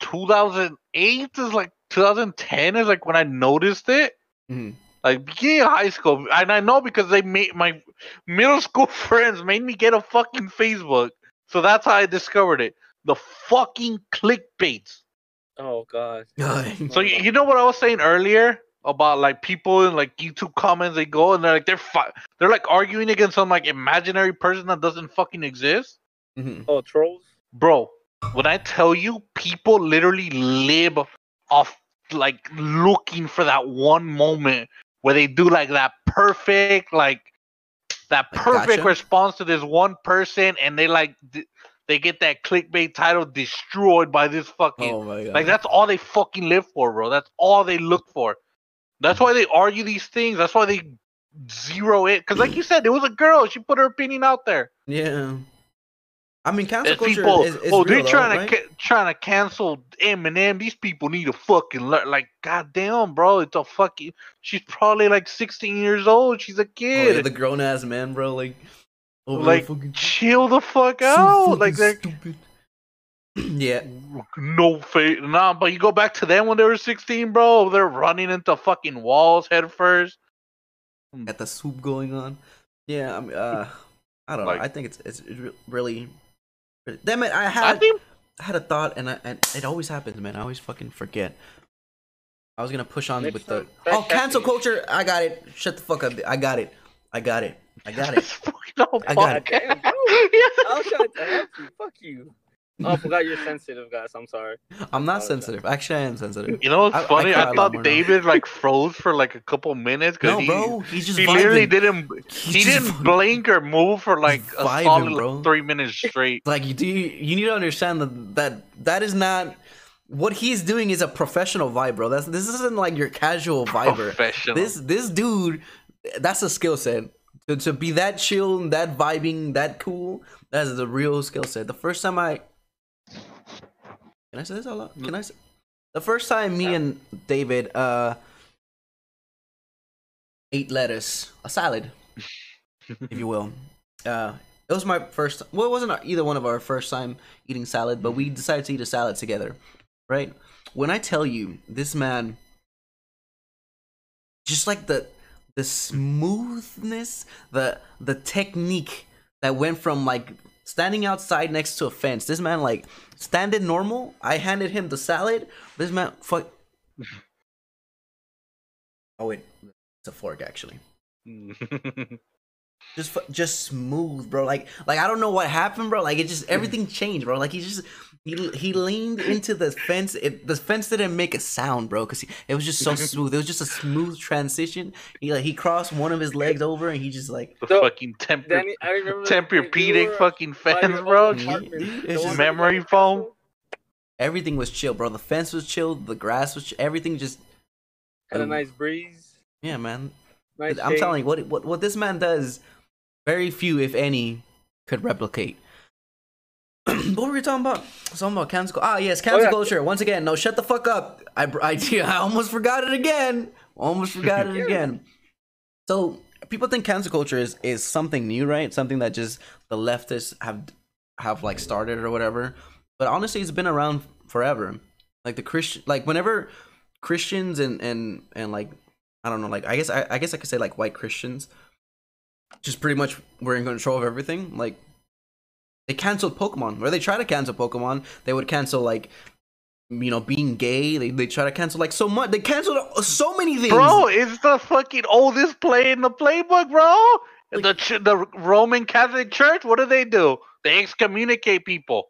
2008 is like 2010 is like when I noticed it. Mhm. Like beginning of high school, and I know because they made my middle school friends made me get a fucking Facebook, so that's how I discovered it. The fucking clickbaits. Oh god. So you, you know what I was saying earlier about like people in like YouTube comments they go and they're like they're fi- they're like arguing against some like imaginary person that doesn't fucking exist. Mhm. Oh trolls. Bro, when I tell you people literally live off like looking for that one moment where they do like that perfect like that perfect gotcha. response to this one person and they like d- they get that clickbait title destroyed by this fucking Oh my god. like that's all they fucking live for, bro. That's all they look for. That's why they argue these things. That's why they zero it. Cause like you said, it was a girl. She put her opinion out there. Yeah. I mean, cancel culture people, is, is oh, real, they're though, trying right? to ca- trying to cancel Eminem. These people need to fucking learn. Like, goddamn, bro, it's a fucking. She's probably like 16 years old. She's a Oh, kid. yeah, the grown ass man, bro. Like, there like, fucking- chill the fuck so out. Like, they're stupid. yeah. no face. Nah, but you go back to them when they were 16, bro. They're running into fucking walls head first. Got the swoop going on. Yeah. I mean, uh, I don't Like- know. I think it's it's really. Damn it! I I had think I had a thought, and I, and it always happens, man. I always fucking forget. I was gonna push on Next with the time, back oh cancel happy. culture. I got it. Shut the fuck up. I got it. I got it. I got it. no, I got it. I was trying to help you. Fuck you. Oh, I forgot you're sensitive, guys. I'm sorry. I'm not apologize. sensitive. Actually, I am sensitive. You know what's I- I funny? cry I, a lot thought more now. David like froze for like a couple minutes because No, he, bro. He's just he vibing. literally didn't He's he didn't fucking- blink or move for like a vibing, solid bro. three minutes straight. Like, you do you, you need to understand that that that is not what he's doing. Is a professional vibe, bro. That's this isn't like your casual viber. Professional. This this dude, that's a skill set. To, to be that chill, that vibing, that cool, that is a real skill set. The first time I can I say this out loud? Can I say the first time me and David uh ate lettuce, a salad, if you will. Uh, it was my first. Well, it wasn't either one of our first time eating salad, but we decided to eat a salad together, right? When I tell you, this man, just like the the smoothness, the the technique that went from like standing outside next to a fence. This man like standing normal. I handed him the salad. This man fuck. Oh wait, it's a fork actually just just smooth, bro. Like like I don't know what happened, bro. Like it just hmm. everything changed, bro. Like he just He, he leaned into the fence. It, the fence didn't make a sound, bro, because it was just so smooth. It was just a smooth transition. He like he crossed one of his legs over, and he just like The So, fucking temper, Danny, I remember when you Tempur-Pedic fucking fence, bro. old Dude, apartment, dude, the it's just- Memory foam. everything was chill, bro. The fence was chill. The grass was chill. Everything just Had a um, nice breeze. yeah, man. Nice I'm shade. telling you, what what what this man does, very few, if any, could replicate. what were we talking about? Something about cancel. Ah, yes, cancel Oh, yeah. culture. Once again, no, shut the fuck up. I I, I almost forgot it again. Almost forgot it again. So people think cancel culture is is something new, right? Something that just the leftists have have like started or whatever. But honestly, it's been around forever. Like the Christian, like whenever Christians and and and like I don't know, like I guess I, I guess I could say like white Christians, just pretty much were in control of everything. Like they canceled Pokemon, or they try to cancel Pokemon. They would cancel like you know being gay. They they try to cancel like so much. They canceled so many things. Bro, it's the fucking oldest play in the playbook, bro. the ch- the Roman Catholic Church, what do they do? They excommunicate people.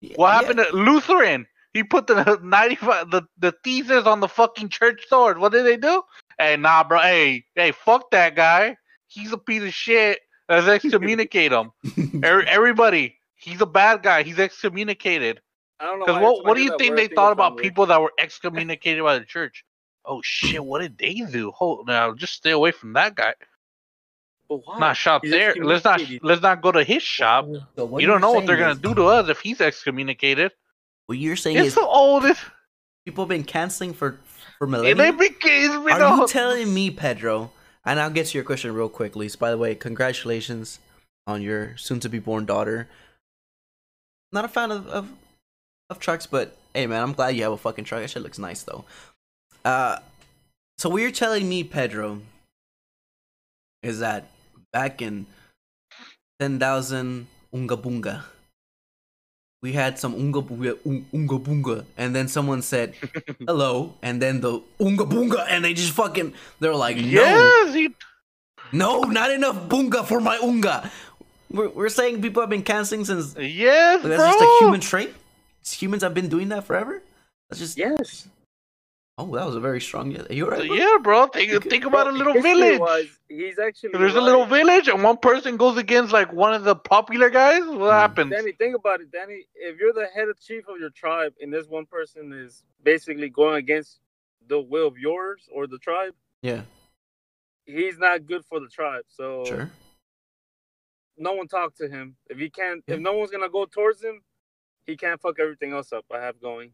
Yeah, What yeah. happened to Lutheran? He put the ninety five the, the thesis on the fucking church doors. What did they do? Hey, nah, bro. Hey, hey, fuck that guy. He's a piece of shit. Let's excommunicate him. Er- Everybody, he's a bad guy. He's excommunicated. I don't know. Why what, what do you think they thought about something people that were excommunicated by the church? Oh shit, what did they do? Hold now, just stay away from that guy. weird. But why? Not shop He's there. Let's not let's not go to his shop. So you don't know what they're saying gonna do to us if he's excommunicated. What you're saying It's is the oldest. people have been canceling for for It millennia. ain't been, it's been Are you telling me, Pedro? And I'll get to your question real quick, Lise. By the way, congratulations on your soon-to-be-born daughter. Not a fan of, of of trucks, but hey, man, I'm glad you have a fucking truck. That shit looks nice, though. Uh, so what you're telling me, Pedro, is that back in ten thousand unga bunga, we had some unga bunga, un- unga bunga, and then someone said hello, and then the unga bunga, and they just fucking, they're like, no, Yes, he, no, not enough bunga for my unga. We're, we're saying people have been canceling since yes, that's bro. just a human trait. Humans have been doing that forever. That's just Yes. Oh, that was a very strong. Yeah, you right? bro? Yeah, bro. Think think about a little village. Was, he's actually. There's a little village, and one person goes against like one of the popular guys. What Hmm. happens? Danny, think about it, Danny. If you're the head of chief of your tribe, and this one person is basically going against the will of yours or the tribe, Yeah, he's not good for the tribe. So sure. no one talk to him. If he can't, Yeah. if no one's gonna go towards him, he can't fuck everything else up. I have going.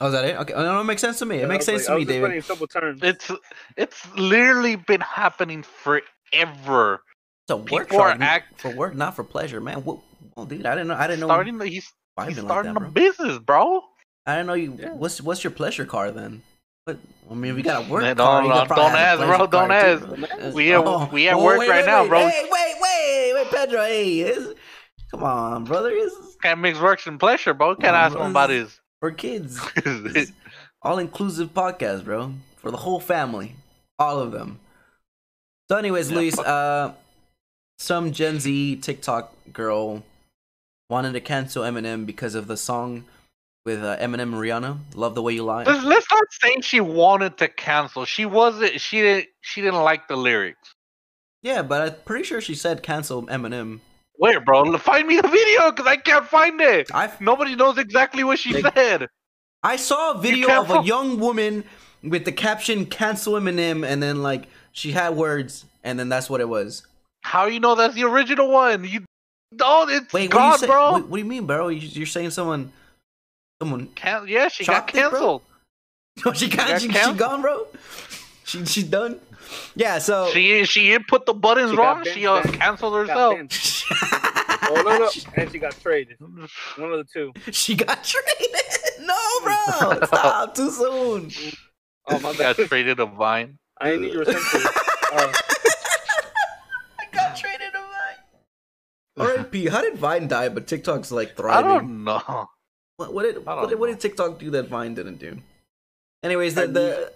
Oh, is that it? Okay, oh, no, it makes sense to me. It I makes sense like- I to me, just David. putting. It's it's literally been happening forever. It's a work people are tribe, act- for work, not for pleasure, man. Whoa, oh, dude, I didn't know. I didn't know. Starting, the- he's vibing he's like starting that, a bro. business, bro. I didn't know you. Yeah. What's what's your pleasure car then? But I mean, we got a work Man, car. don't- you don't- don't ask, bro, don't car, too, ask. bro. We at- Oh, we at oh, work wait, right wait, now, wait, bro. Hey, wait, wait, wait, Pedro. Hey, come on, brother. It's Can't mix works and pleasure, bro. Can't on, ask bro. him about his. For kids. All inclusive podcast, bro. For the whole family. All of them. So, anyways, Yeah, Luis, uh, some Gen Z TikTok girl wanted to cancel Eminem because of the song with uh, Eminem and Rihanna. Love the way you lie. Let's, let's not say she wanted to cancel. She wasn't. She didn't. She didn't like the lyrics. Yeah, but I'm pretty sure she said cancel Eminem. Where, bro? Find me the video because I can't find it. I Nobody knows exactly what she Like- said. I saw a video of a young woman with the caption "cancel Eminem" and then like she had words and then that's what it was. How you know that's the original one? You, no, it's Wait, what, do you say, bro. what, what do you mean, bro? You- You're saying someone, someone Can- yeah, she got it, canceled. Oh, she got, got she, she gone, bro. She she done. Yeah. So. She she input the buttons She wrong. bent She uh, down. canceled Got herself. bent. Oh no no, and she got traded. One of the two. she got traded. No, bro. Stop. Too soon. Oh my got bad. traded a vine. I didn't need your sensitive. Uh, I got traded to Vine. R.I.P. How did Vine die, but TikTok's like thriving? I thriving? don't know. What, what did I what don't did, what know. did TikTok do that Vine didn't do? Anyways, the, the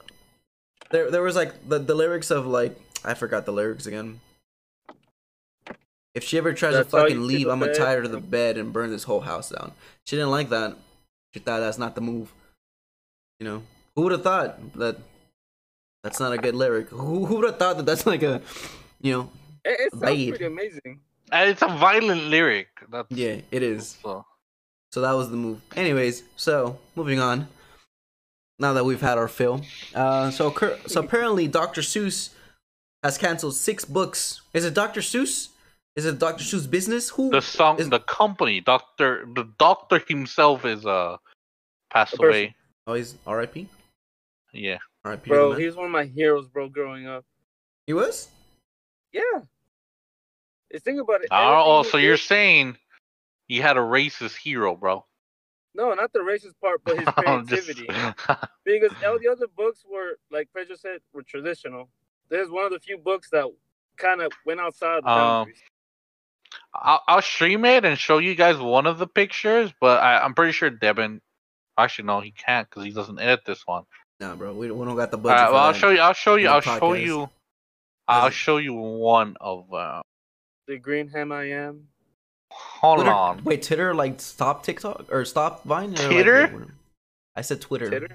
there there was like the, the lyrics of like I forgot the lyrics again. If she ever tries That's to fucking leave, take a I'm gonna tie her to the bed and burn this whole house down. She didn't like that. She thought that's not the move. You know, who would have thought that? That's not a good lyric. Who who would have thought that that's like a, you know, It, it sounds Babe. pretty amazing. And it's a violent lyric. That's yeah, it is. so. So that was the move. Anyways, so moving on. Now that we've had our fill, uh, so so apparently Dr. Seuss has canceled six books. Is it Dr. Seuss? Is it Dr. Seuss business? Who? The song, is- the company, Doctor, the doctor himself is uh passed away. Oh, he's R.I.P. Yeah, R.I.P. Bro, he was one of my heroes, bro, growing up. he was. Yeah. Just think about it. oh, everything oh, so you're saying he had a racist hero, bro? No, not the racist part, but his I'm just- creativity. Because all the other books were, like Pedro said, were traditional. There's one of the few books that kind of went outside the Um, boundaries. I'll, I'll stream it and show you guys one of the pictures, but I, I'm pretty sure Devin. Actually, no, he can't because he doesn't edit this one. Nah, bro, we don't, we don't got the budget. right, for well, I'll show you. I'll show you. I'll the show you. I'll show you one of. Uh, the green ham I am. Hold Twitter- on. Wait, Twitter like stop TikTok or stop Vine? Or, like, Twitter? I said Twitter. Titter.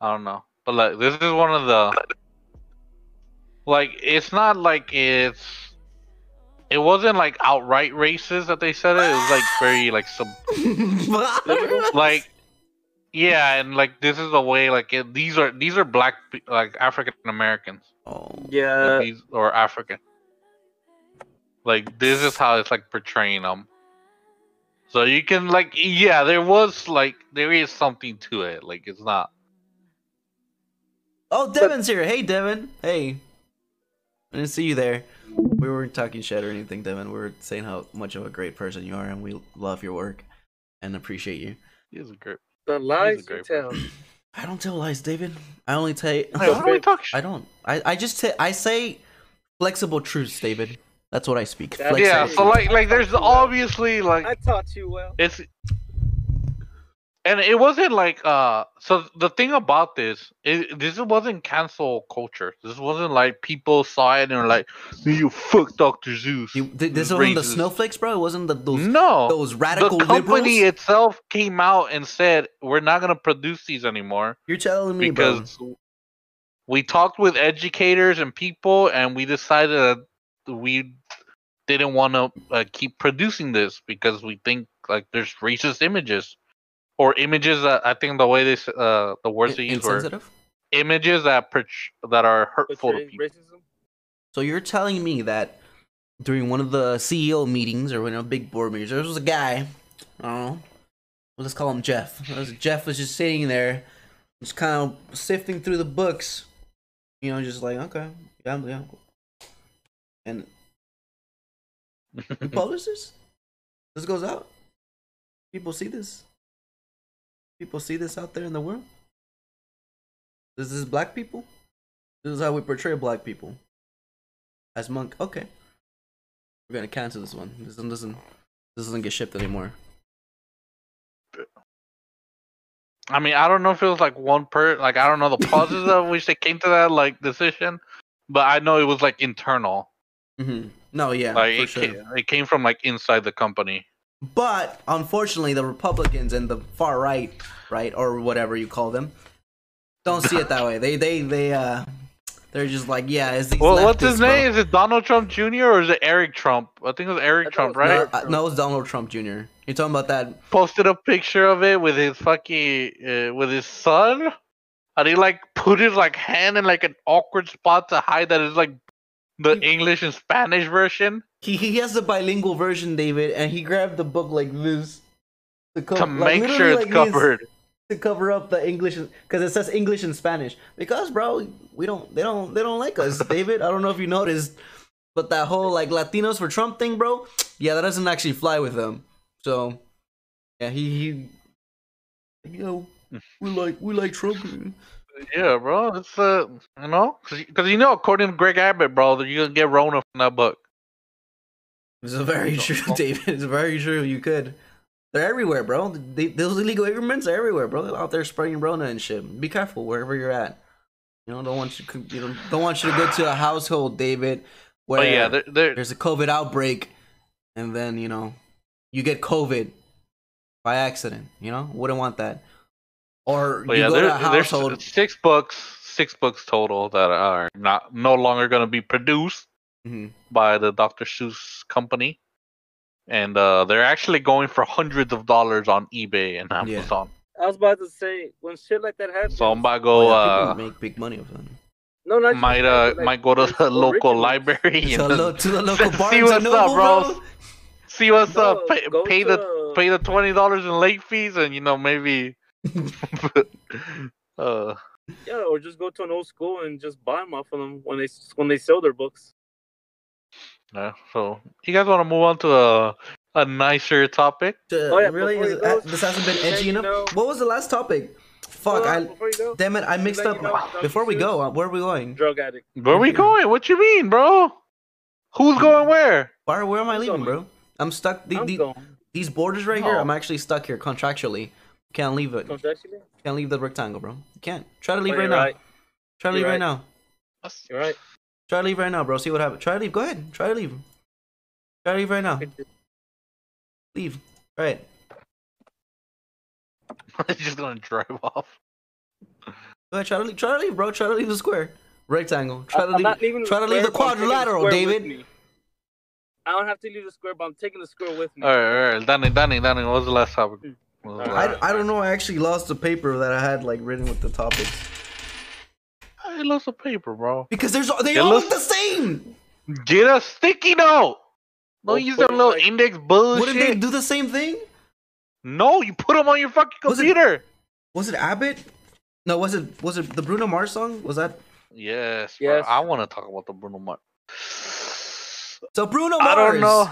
I don't know, but like this is one of the. Like it's not like it's. It wasn't like outright racist that they said it. It was like very like sub. like yeah and like this is the way like it, these are these are black like african americans oh, Yeah. these or african like this is how it's like portraying them so you can like yeah there was like there is something to it like it's not oh, Devin's here. Hey, Devin. Hey, I didn't see you there. We weren't talking shit or anything, Devin. We were saying how much of a great person you are, and we love your work and appreciate you. it's a great The lies you tell. I don't tell lies, David. I only tell. Hey, why don't we talk I shit? don't. I, I just t- I say flexible truths, David. That's what I speak. That's- yeah Flexible so truths. like like there's obviously like I taught you well. it's and it wasn't like uh so the thing about this it, this wasn't cancel culture this wasn't like people saw it and were like you fuck dr seuss You- th- this wasn't the snowflakes, bro. It wasn't the, those no those radical the company liberals. itself came out and said we're not going to produce these anymore You're telling me, bro. because we talked with educators and people and we decided that we didn't want to uh, keep producing this because we think like there's racist images or images that I think the way they s- uh the words they In- use were images that portray- that are hurtful to people. racism. So you're telling me that during one of the CEO meetings or one of the big board meetings, there was a guy. I don't know. Let's call him Jeff. Was- Jeff was just sitting there, just kind of sifting through the books. You know, just like okay, yeah, yeah. And we publish this. This goes out. People see this. People see this out there in the world. This is black people. This is how we portray black people. As monk, okay. We're gonna cancel this one. This one doesn't. This doesn't get shipped anymore. I mean, I don't know if it was like one per like I don't know the pauses of which they came to that like decision, but I know it was like internal. Mm-hmm. No, yeah, like for it, sure. came, it came from like inside the company. But unfortunately, the Republicans and the far right, right, or whatever you call them, don't see it that way. They, they, they, uh, they're just like, yeah, it's these Well, what's leftists, his bro. name? Is it Donald Trump Jr. or is it Eric Trump? I think it was Eric Trump, was right? No, uh, no, it's Donald Trump Jr. You're talking about that? Posted a picture of it with his fucking uh, with his son, and he like put his like hand in like an awkward spot to hide that it's like the English and Spanish version He, he has the bilingual version, David, and he grabbed the book like this to, co- to like, make sure it's like this covered. to cover up the English because it says English and Spanish. Because, bro, we don't, they don't, they don't like us, David. I don't know if you noticed, but that whole like Latinos for Trump thing, bro. Yeah, that doesn't actually fly with them. So, yeah, he, he, You know, we like, we like Trump. Yeah, bro. It's uh, you know, because you know, according to Greg Abbott, bro, that you gonna get Rona from that book. It's very true, David. It's very true. You could. They're everywhere, bro. They, those illegal immigrants are everywhere, bro. They're out there spreading Rona and shit. Be careful wherever you're at. You know, don't want you, you know, don't want you to go to a household, David, where But yeah, there, there, there's a COVID outbreak, and then you know you get COVID by accident. You know, wouldn't want that. Or but you yeah, go there, to a there's six books, six books total that are not no longer going to be produced Mhm. by the Dr. Seuss company, and uh, they're actually going for hundreds of dollars on eBay and Yeah. Amazon. I was about to say when shit like that happens. So I'm about to Oh, go. yeah, uh, make big money off them. no, not might uh like, might go to the local originals. library To, and the lo- to the local see Barnes and what's Noble, up, bro. bro. see what's No, up. Pay, pay to, the pay the twenty dollars in late fees, and you know maybe. uh, Yeah, or just go to an old school and just buy them off of them when they when they sell their books. yeah. So you guys want to move on to a a nicer topic? Uh, Oh, yeah, really? Is you go, this hasn't been let edgy you enough. know- What was the last topic? Fuck! Hold on, I you go, damn it! I mixed up. you know, Before we go, uh, where are we going? drug addict. Where we Mhm. going? What you mean, bro? Who's going where? Where where am I leaving, bro? I'm stuck. The, I'm the- going. these borders right here. I'm actually stuck here contractually. Can't leave it. Can't leave the rectangle, bro. You can't. Try to oh, leave Oh, right you're now. Try to leave You're right right. now. You're right. Try to leave right now, bro. See what happens. Try to leave. Go ahead. Try to leave. Try to leave right now. Leave. All right. It's just gonna drive off. Go ahead. Try to leave. Try to leave, bro. Try to leave the square. Rectangle. Try to I'm not leave. leaving Try to leave the square, but I'm taking quadrilateral, square David. I don't have to leave the square, but I'm taking the square with me. All right, all right. Danny, Danny, Danny. What was the last topic? Hmm. What was the Alright. last- I, I don't know. I actually lost the paper that I had like written with the topics I lost a paper, bro. because there's they It all looks- look the same. Get a sticky note. Don't Well, use put that little like- index bullshit. Wouldn't they do the same thing? No, you put them on your fucking Was it- computer. Was it Abbott? No, was it was it the Bruno Mars song? Was that Yes, bro. Yes. I want to talk about the Bruno Mars. so? Bruno Mars I don't know.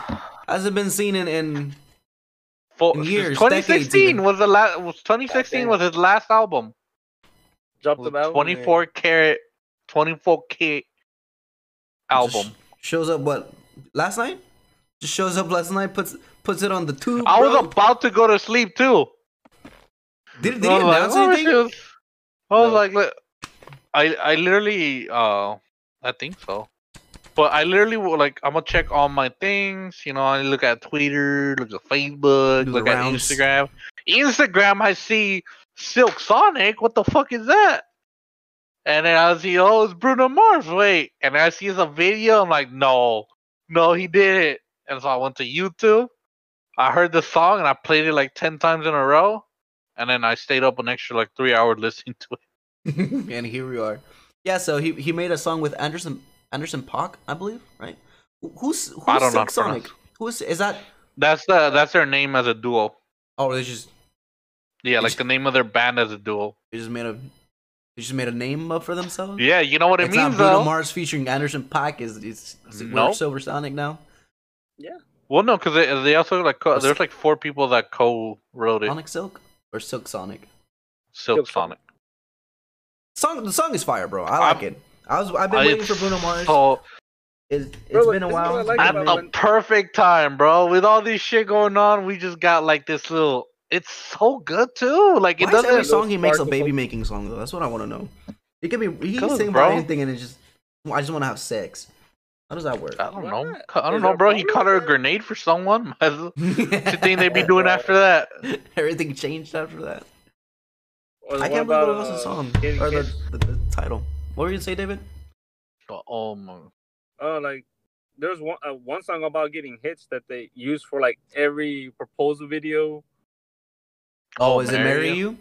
hasn't been seen in in For, In years, 2016 was the last. Was 2016 was his last album. Drop Was the album. 24 karat, 24k album. Just shows up what last night? Just shows up last night. Puts puts it on the tube. I was bro. about to go to sleep too. Did, did he was like, announce "Oh, anything? shit." I was No. like, I I literally uh I think so. But I literally will, like I'm gonna check all my things, you know, I look at Twitter, look at Facebook, Do the look at rounds. Instagram. Instagram I see Silk Sonic, what the fuck is that? And then I see, oh, it's Bruno Mars. Wait, and I see a video. I'm like, no, no, he did it. And so I went to YouTube. I heard the song and I played it like ten times in a row. And then I stayed up an extra like three hours listening to it. and here we are. Yeah, so he he made a song with Anderson Anderson Paak, I believe, right? Who's who's I don't Silk how Sonic? Who's is that? That's the that's their name as a duo. Oh, they just Yeah, like the name of their band as a duo. they just made a they just made a name up for themselves. Yeah, you know what it it's means not Bruno though. Mars featuring Anderson Paak. Is is, is it No. Silver Sonic now? Yeah. Well, no, because they, they also like co- there's like four people that co-wrote it. Sonic Silk or Silk Sonic? Silk Silk Sonic. Song the song is fire, bro. I like I'm- it. I was I've been Uh, waiting for Bruno Mars. So It's, it's Bro, been a while. what I like at the waiting. perfect time, bro. With all this shit going on, we just got like this little. It's so good too. Like it Why is every doesn't. song he makes a baby making song though? That's what I want to know. He could be he can Good, sing bro. about anything and it just I just want to have sex. How does that work? I don't Why know. I don't Is know, bro. He problem caught her a grenade for someone. Might as well- What What you think they'd be doing after that? Everything changed after that. I can't believe about, what was the uh, song or the, the, the title. What were you gonna say, David? Oh my. Oh, like there's one uh, one song about getting hits that they use for like every proposal video. Oh, Oh, is it Marry marry You? you?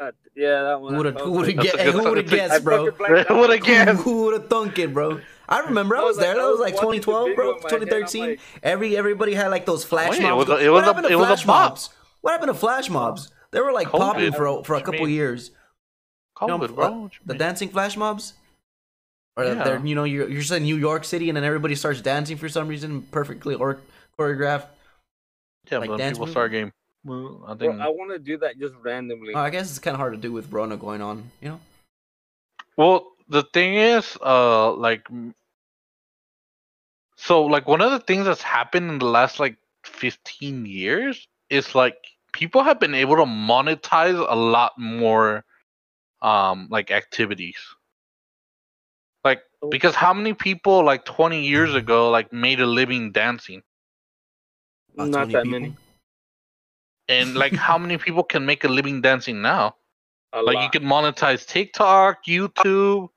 Uh, yeah, that one. Who would have I who would have like- That's get who would have guessed, bro? fucking blanked out. Who would've guessed? Who would have thunk it, bro? I remember I I was was there. like- That was was like 2012, bro. video in my head, 2013. like- Every everybody had like those flash Oh, yeah, it mobs. was a- it what was a- happened to was a flash mobs? What happened to flash mobs? They were like COVID. popping for for a couple years. COVID, You know, bro. What The mean? dancing flash mobs. Or Yeah. they're you know you're you're just in New York City and then everybody starts dancing for some reason, perfectly or choreographed. yeah, like but dance people movie? start getting. Well, I Bro, think. I want to do that just randomly. Oh, I guess it's kind of hard to do with Rona going on. You know. Well, the thing is, uh, like, so like one of the things that's happened in the last like 15 years is like people have been able to monetize a lot more, um, like activities. Like Because how many people like 20 years ago like made a living dancing? About Not that people. many. And like how many people can make a living dancing now? A Like lot. you can monetize TikTok, YouTube.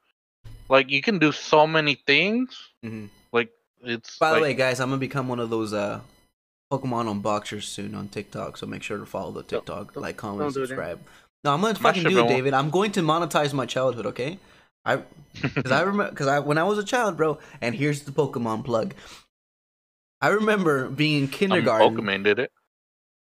Like you can do so many things. Mhm. Like it's By the like, way, guys, I'm gonna become one of those uh Pokemon unboxers soon on TikTok, so make sure to follow the TikTok, don't- like, comment, don't do subscribe. No, I'm gonna fucking do it, David. I'm going to monetize my childhood, okay? I because I remember because I when I was a child, bro. And here's the Pokemon plug. I remember being in um, kindergarten. Pokemon did it.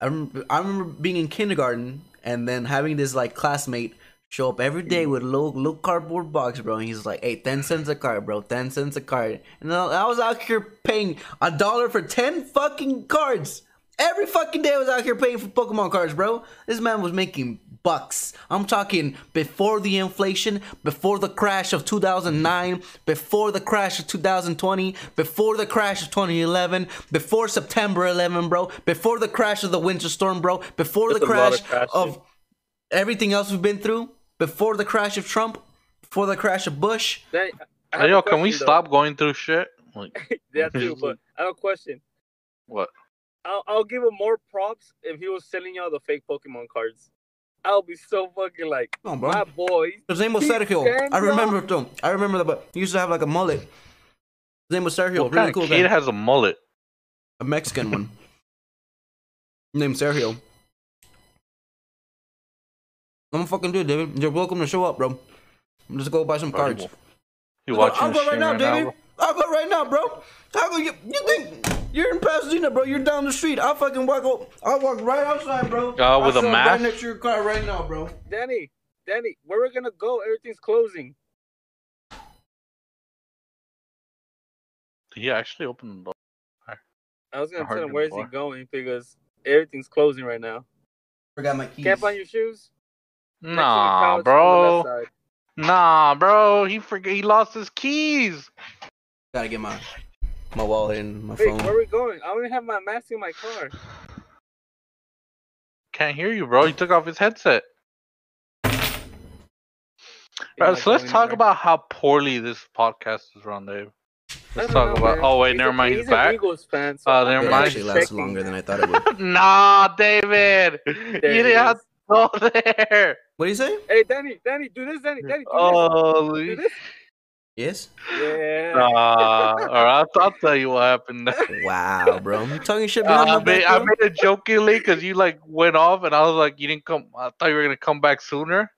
I remember, I remember being in kindergarten and then having this like classmate show up every day with a little, little cardboard box, bro. And he's like, "Hey, ten cents a card, bro. Ten cents a card." And I I was out here paying a dollar for ten fucking cards. Every fucking day I was out here paying for Pokemon cards, bro. This man was making bucks. I'm talking before the inflation, before the crash of 2009, before the crash of 2020, before the crash of 2011, before September 11, bro, before the crash of the winter storm, bro, before the There's a lot crash of of everything else we've been through, before the crash of Trump, before the crash of Bush. Then, I have Hey, a yo, can we though. stop going through shit? Like Yeah, too. But I have a question. what? I'll, I'll give him more props if he was selling y'all the fake Pokemon cards. I'll be so fucking like, Come on, bro. my boy. His name was Sergio. I remember up. it. I remember that, but he used to have like a mullet. His name was Sergio. What really kind cool of guy. kid has a mullet? A Mexican one. Named Sergio. I'm fucking do it, David. You're welcome to show up, bro. Let's go buy some Bro, cards. You I'll go- watching I'll go right now, right David. I'll go right now, bro. How go you, you think you're in Pasadena, bro? You're down the street. I'll fucking walk. o- I'll walk right outside, bro. Uh, I'll with a show up mask? right next to your car right now, bro. Danny, Danny, where we're gonna go? Everything's closing. Did he actually open the door? I was gonna I tell him him where's he going because everything's closing right now. Forgot my keys. Can't find your shoes? Next to the Nah, couch on the bro. Nah, bro. He forget. He lost his keys. Gotta get my my wallet and my Wait, phone. where are we going? I don't even have my mask in my car. Can't hear you, bro. He took off his headset. He's Bro, not so let's talk anywhere. about how poorly this podcast is run, Dave. Let's talk know, about. man. Oh wait, He's never a- mind. He's He's back. Eagles fan. So Oh, I'm never It mind. actually lasts longer than I thought it would. nah, David. you There didn't have to go there. What do you say? Hey, Danny, Danny, do this, Danny, Danny, do Oh, this. Do this. Yes. Yeah. Nah, all right, I'll, I'll tell you what happened. Wow, bro. You talking shit Uh, behind I my made, back, I made it jokingly because you like went off, and I was like, you didn't come. I thought you were gonna come back sooner.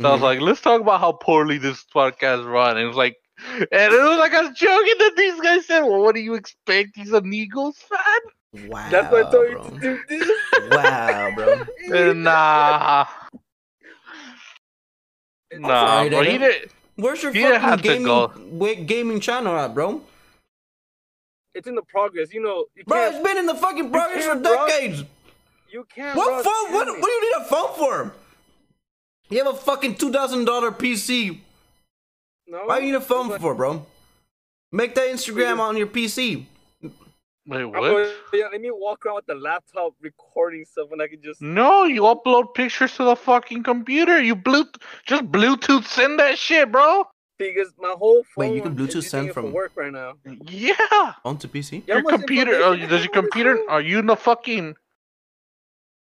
So I was Mhm. like, let's talk about how poorly this podcast run. And it was like, and it was like I was joking that these guys said, well, what do you expect? He's an Eagles fan? Wow, That's why I told you bro. to do this. Wow, bro. Uh, nah, nah, sorry, bro. He David. did. Where's your You fucking gaming go. gaming channel at, bro? It's in the progress. You know, you Bro, can't, it's been in the fucking progress for can't, bro. decades. you can't. What rush phone? What, what do you need a phone for? You have a fucking two thousand dollar PC. No. Why do you need a phone That's for, bro? Make that Instagram on your PC. Wait, what? going- yeah, let me walk around with the laptop recording stuff when I can just. No, you upload pictures to the fucking computer. You blue just Bluetooth send that shit, bro. Because my whole phone. Wait, you can Bluetooth send from- work right now. Yeah. Onto PC. Yeah, your computer. Oh, information does your have on this computer? Are you in the fucking?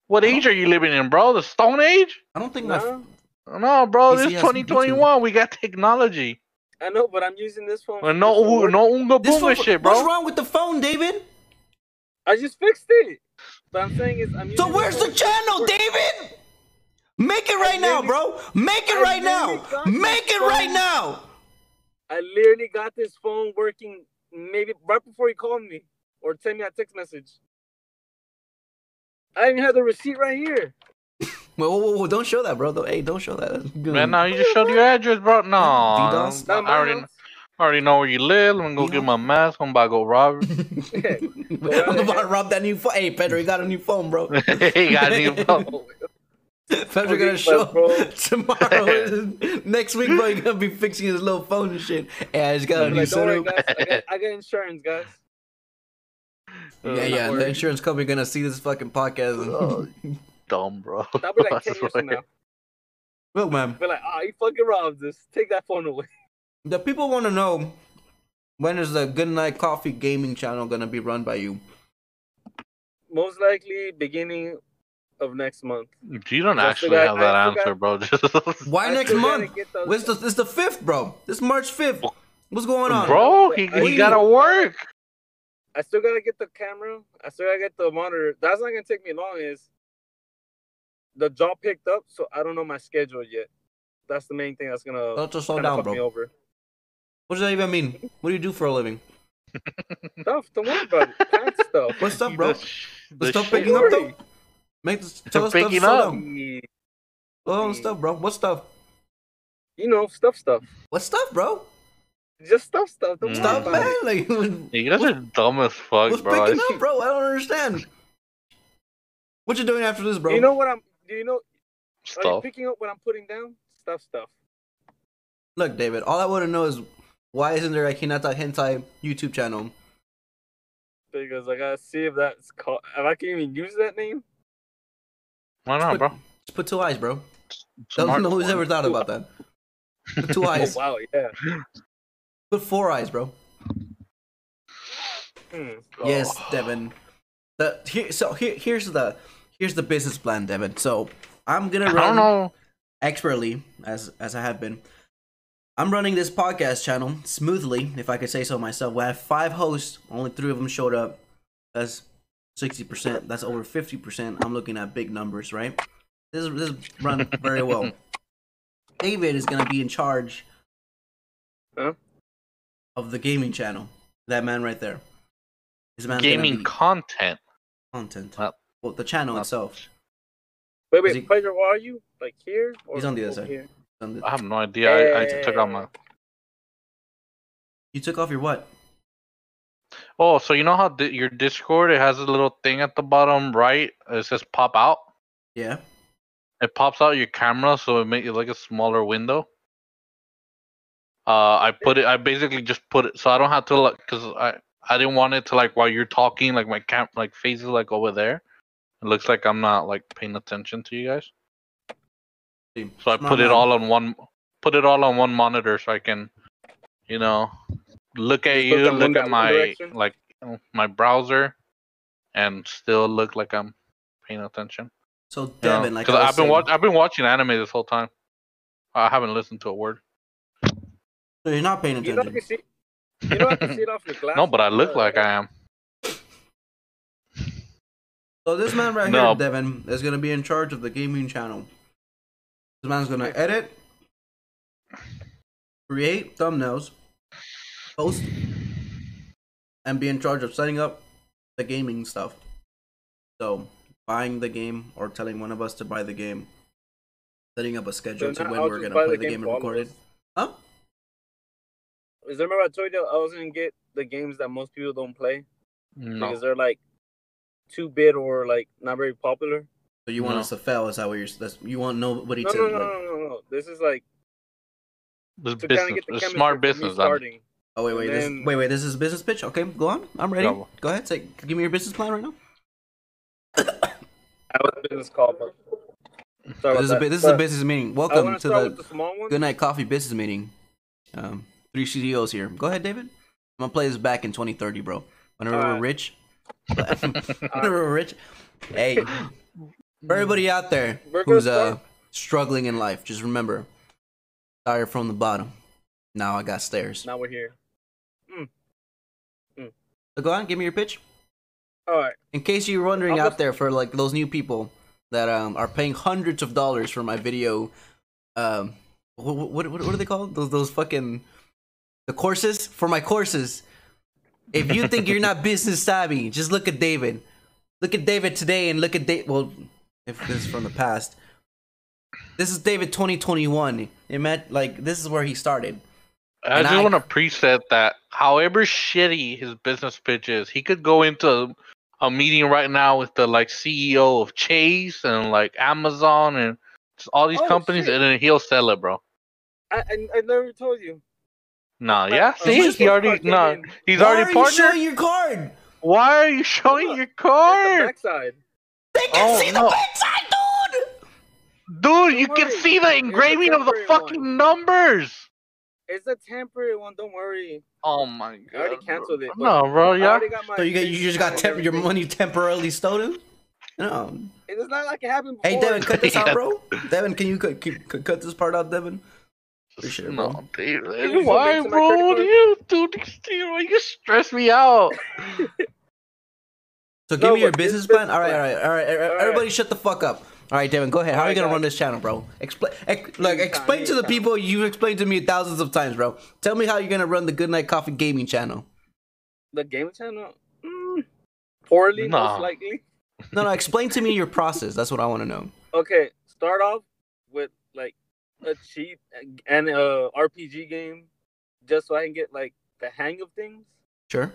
What age are you living in, bro? The Stone Age? I don't think my. No, No, bro. PC This has is 2021. We got technology. I know, but I'm using this phone. Uh, for- No, just for work. no unga This boonga phone, shit, What's wrong with the phone, David? I just fixed it. But I'm saying is, I'm using So where's the phone channel, for- David? Make it right now, bro. Make it I right now. Make this it right now. I literally got this phone working maybe right before he called me or sent me a text message. I even have the receipt right here. Whoa, whoa, whoa, whoa, don't show that, bro. Don't- Hey, don't show that. That's. Man, now you just showed your address, bro. No, DDoS? I Not already. I already know where you live. I'm gonna go DDoS? get my mask. I'm about to go rob. I'm about to rob that new phone. Hey, Pedro, you got a new phone, bro. he got a new phone. Pedro Okay, gonna show bro- up tomorrow. Next week, bro, you're gonna be fixing his little phone and shit. Hey, I just got a I'm new like, don't worry, guys. I got, I got insurance, guys. Yeah, uh, yeah. The worry. insurance company gonna see this fucking podcast. Oh. And... Dumb, bro. That'll be like I 10 years from now. Look, man. Be like, ah, you fucking robbed this. Take that phone away. the people want to know when is the Good Night Coffee gaming channel gonna be run by you? Most likely beginning of next month. You don't I actually forgot- have that I answer, bro. Just Why I next month? get those- What's the, it's the fifth, bro. This March fifth. What's going on, bro, he, he gotta work. I still gotta get the camera. I still gotta get the monitor. That's not gonna take me long. Is the job picked up, so I don't know my schedule yet. That's the main thing that's gonna Don't just slow kinda down, fuck me bro. over. What does that even mean? What do you do for a living? Stuff. Don't worry about it. Plant stuff. What's stuff, bro? sh- The the stuff shit. picking up worry. though. Make this tell us stuff. picking Slow up. down. Yeah. Slow down stuff, bro. What stuff? You know, stuff, stuff. What stuff, bro? Just stuff, stuff. Don't Mm. worry Stuff, about man. it. Like, You guys are dumb as fuck, what's bro. picking up, bro? I don't understand. What you doing after this, bro? You know what I'm? Do you know? Are you Stuff. picking up what I'm putting down? Stuff, stuff. Look, David. All I want to know is why isn't there a Hinata Hentai YouTube channel? Because I gotta see if that's called. If I can even use that name. Why not, bro? Just put two eyes, bro. Smart Don't know who's one. ever thought about that. Put two Oh eyes. wow, yeah. Put four eyes, bro. Hmm. Yes, Oh. Devin. The here, so here, here's the here's the business plan, Devin. So I'm gonna I don't run know. expertly as as I have been. I'm running this podcast channel smoothly, if I could say so myself. We have five hosts, only three of them showed up. That's sixty percent. That's over fifty percent. I'm looking at big numbers, right? This is this is run very well. David is gonna be in charge Huh? of the gaming channel. That man right there. This man's Gaming be content. content. Not- well, the channel not- itself. Wait, Is wait, he- Pedro, where are you? Like here? Or He's on the other side. Here? The- I have no idea. I, I took out my. You took off your what? Oh, so you know how di- your Discord it has a little thing at the bottom right? It says pop out. Yeah. It pops out your camera, so it makes it like a smaller window. Uh, I put it. I basically just put it so I don't have to like because I I didn't want it to like while you're talking like my cam like faces like over there. It looks like I'm not like paying attention to you guys. So I put it all on one put it all on one monitor so I can, you know, look at you, look at look at my direction? like my browser, and still look like I'm paying attention. So You know, Devin, like I 'cause I've been saying- watch I've been watching anime this whole time. I haven't listened to a word. So you're not paying You know, I attention. can see. You know, I can see it off your glass. No, but I look uh, like I am. So this man right No. here, Devin, is gonna be in charge of the gaming channel. This man's gonna edit, create thumbnails, post, and be in charge of setting up the gaming stuff. So buying the game or telling one of us to buy the game, setting up a schedule So to when I'll we're gonna play the the game game and record it. Huh? Is there remember I told you I was gonna get the games that most people don't play No. because they're like two bit or like not very popular. So you want No. us to fail? Is that what you're? That's, you want nobody No, to no, no, like? no, no, no. This is like This to kind of get the this chemistry smart from me business. I'm, starting. Oh wait, wait, this, then- wait, wait. This is a business pitch. Okay, go on. I'm ready. Go. Go ahead. Say, give me your business plan right now. I was a business call, but sorry This is, a, about bu- this is a business meeting. Welcome to to the the. Good Night Coffee business meeting. Um, three CEOs here. Go ahead, David. I'm gonna play this back in 2030, bro. Whenever we're Alright. rich. Rich. Hey, for everybody out there who's uh struggling in life, just remember, started from the bottom. Now I got stairs. Now we're here. So go on, give me your pitch. All right. In case you're wondering I'll out there for like those new people that um are paying hundreds of dollars for my video, um, what what what, what are they called? Those those fucking the courses for my courses. If you think you're not business savvy, just look at David. Look at David today and look at David. Well, if this is from the past, this is David 2021. It meant like this is where he started. I And just I- want to preset that however shitty his business pitch is, he could go into a meeting right now with the like CEO of Chase and like Amazon and all these Oh, companies, shit. and then he'll sell it, bro. I, I, I never told you. Nah, My- yeah, see, he already no, came nah, in he's Why already are you showing your card? Why are you showing your at the card, backside. They can Oh, see no. the backside, dude. dude? You can see the engraving of the temporary fucking one. numbers. It's a temporary one. Don't worry. Oh my god. I already canceled it. No, bro. I Yeah. already got my So you get you just got temp- your money temporarily stolen? No. It's not like it happened before. Hey Devin, cut this out, bro. Devin, can you cut, keep, cut cut this part out, Devin? Appreciate it, bro. No, dude. You zoom Why, into my bro? credit Do card? you, dude? You, you stress me out. So give No, me your business business plan. All right, all plan. right, all right. All right. Everybody, shut the fuck up. All right, Devin, go ahead. How All are you right, gonna run this channel, bro? Explain. Ex- look, explain to the people you've explained to me thousands of times, bro. Tell me how you're gonna run the Good Night Coffee gaming channel. the game channel. Mm, poorly, Nah. most likely. No, no. Explain to me your process. That's what I want to know. Okay, start off with like a cheap and a RPG game, just so I can get like the hang of things, Sure.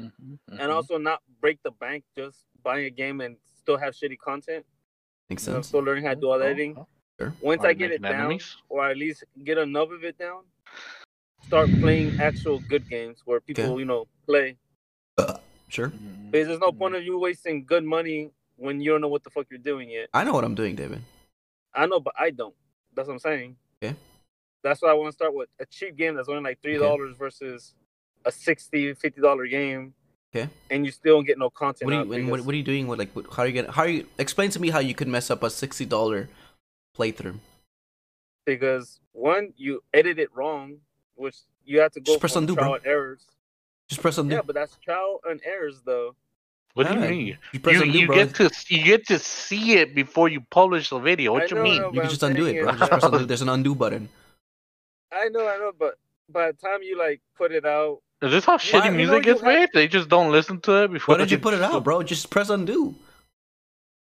Mm-hmm. and also not break the bank just buying a game and still have shitty content. Makes You know, sense. still learning how to do all the editing. Sure. Once Are I get it down, enemies? or at least get enough of it down, start playing actual good games where people Okay. you know play. Sure. Because there's no point Mm-hmm. of you wasting good money when you don't know what the fuck you're doing yet. I know what I'm doing, David. I know, but I don't. That's what I'm saying. Yeah. That's why I want to start with a cheap game that's only like three dollars versus a 60 50 dollar game. Okay. And you still don't get no content. What are you? What, because- what are you doing? What like? What, how are you gonna? How are you? Explain to me how you could mess up a sixty dollar playthrough. because one, you edit it wrong, which you have to go Just press undo, trial bro. and errors. Just press undo. Yeah, but that's trial and errors though. What do you Alright. mean? You press You, undo, you bro. get to you get to see it before you publish the video. What I you know, mean? no, you can just undo it, bro. Just press undo. There's an undo button. I know, I know, but by the time you like put it out, Is this how shitty you know music you gets have- made? They just don't listen to it before. Why did you put it out, bro? Just press undo.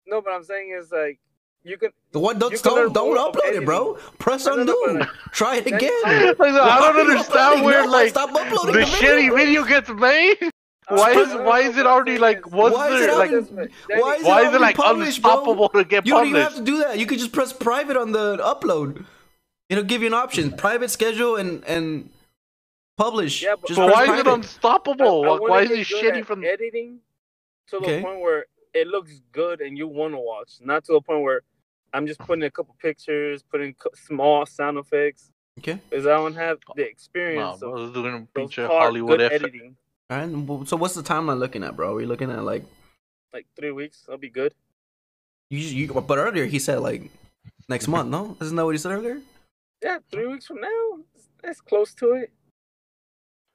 no, but I'm saying is like you can. What? Don't can don't, don't more of upload it, bro. Press No, no, no, undo. Try it again. I don't understand where like stop uploading the the video, shitty bro. video gets made. Why is no, no, why is it I'm already like is- what's Why is there it like already- Why is it why is it like published, bro? unstoppable to get published? You don't even have to do that. You could just press private on the upload. It'll give you an option: private schedule and and publish. Yeah, but- just So press why is it unstoppable? I- I Why- why is it good shitty at from? editing to the point where it looks good and you want to watch, not to the point where I'm just putting a couple pictures, putting small sound effects, Okay. because I don't have the experience bro, of doing a those feature hard, Hollywood good effort. editing. All right. and So what's the timeline looking at, bro? Are we looking at like Like three weeks, I'll be good. you? you but earlier he said like next month. No, isn't that what he said earlier? Yeah, three weeks from now, that's close to it.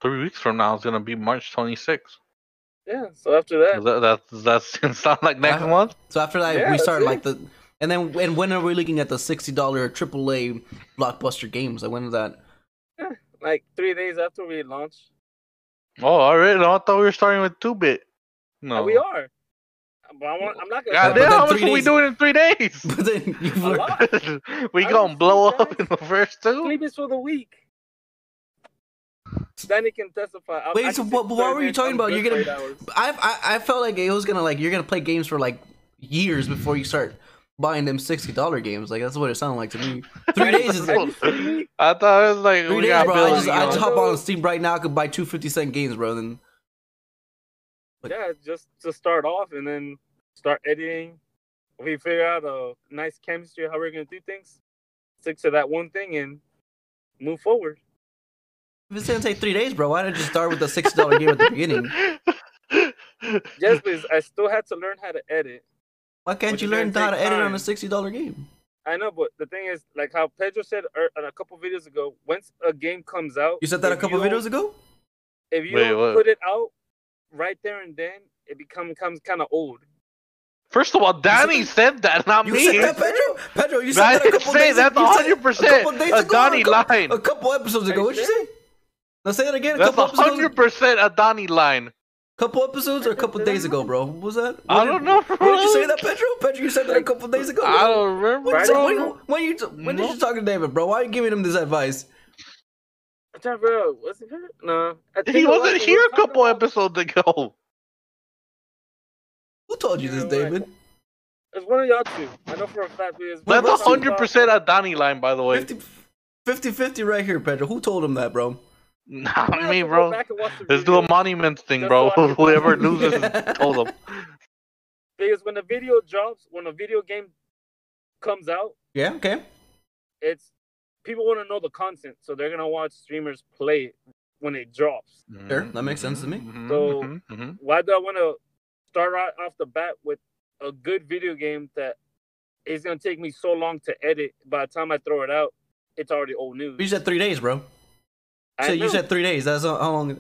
Three weeks from now is gonna be March 26th. Yeah, so after that, That that that sound like next Uh, month? So after that, Yeah, we that's start it. like the, and then and when are we looking at the sixty dollar AAA blockbuster games? Like when is that? like three days after we launch, Oh, alright. No, I thought we were starting with two bit. No, And we are. But I want, I'm not gonna. God damn, how much three are we days- doing in three days? But then you A lot. we I gonna blow asleep, up in the first two? Sleep is for the week. Danny can testify. I- I Wait, can so what- what were you talking about? You're gonna- I, I I felt like it was gonna like you're gonna play games for like years before you start buying them sixty dollar games. Like that's what it sounded like to me. Three days is Are you kidding me? I thought it was like three days, got bro. I just you I know. just hop on Steam right now. I could buy two 50 cent games, bro. Then But- Yeah, just to start off and then start editing. We figure out a nice chemistry how we're gonna do things. Stick to that one thing and move forward. if it's gonna take three days, bro, why don't you start with the sixty dollar game at the beginning? Just because I still had to learn how to edit. Why can't Which you learn how to take edit on a sixty dollar game? I know, but the thing is, like how Pedro said er, a couple videos ago, once a game comes out, You said that a couple videos ago. If you Wait, don't put it out right there and then, it become, becomes kind of old. First of all, Danny said that, not You me. said that, Pedro. Pedro, you said I that a couple say days. that's you said it 100% a couple days a Donnie a couple, line. A couple episodes ago. What'd you say? Now say it again. A That's couple hundred percent a Donnie line. Couple episodes or a couple days ago, bro. What was that? I When don't did- know, When did you say that, Pedro? Pedro, you said that a couple days ago. I don't remember. When, Bro. when, when, you, when did No. you talk to David, bro? Why are you giving him this advice? I'm trying to figure out, was he here? No. I think He was wasn't when here a couple about- episodes ago. Who told you You this, know what? David? It's one of y'all two. I know for a fact because Wait, That's a hundred percent a Donnie line, by the way. 50, 50 50 right here, Pedro. Who told him that, bro? Not me, bro. Let's Let's do a monuments thing, Just bro. so I can- Whoever loses, told them. Because when the video drops, when a video game comes out, Yeah, okay. it's people want to know the content, so they're gonna watch streamers play it when it drops. Sure, that makes sense to me. Mhm, So- mhm, mhm. Why do I want to start right off the bat with a good video game that is gonna take me so long to edit? By the time I throw it out, it's already old news. You said three days, bro. I So you said three days. That's how how long.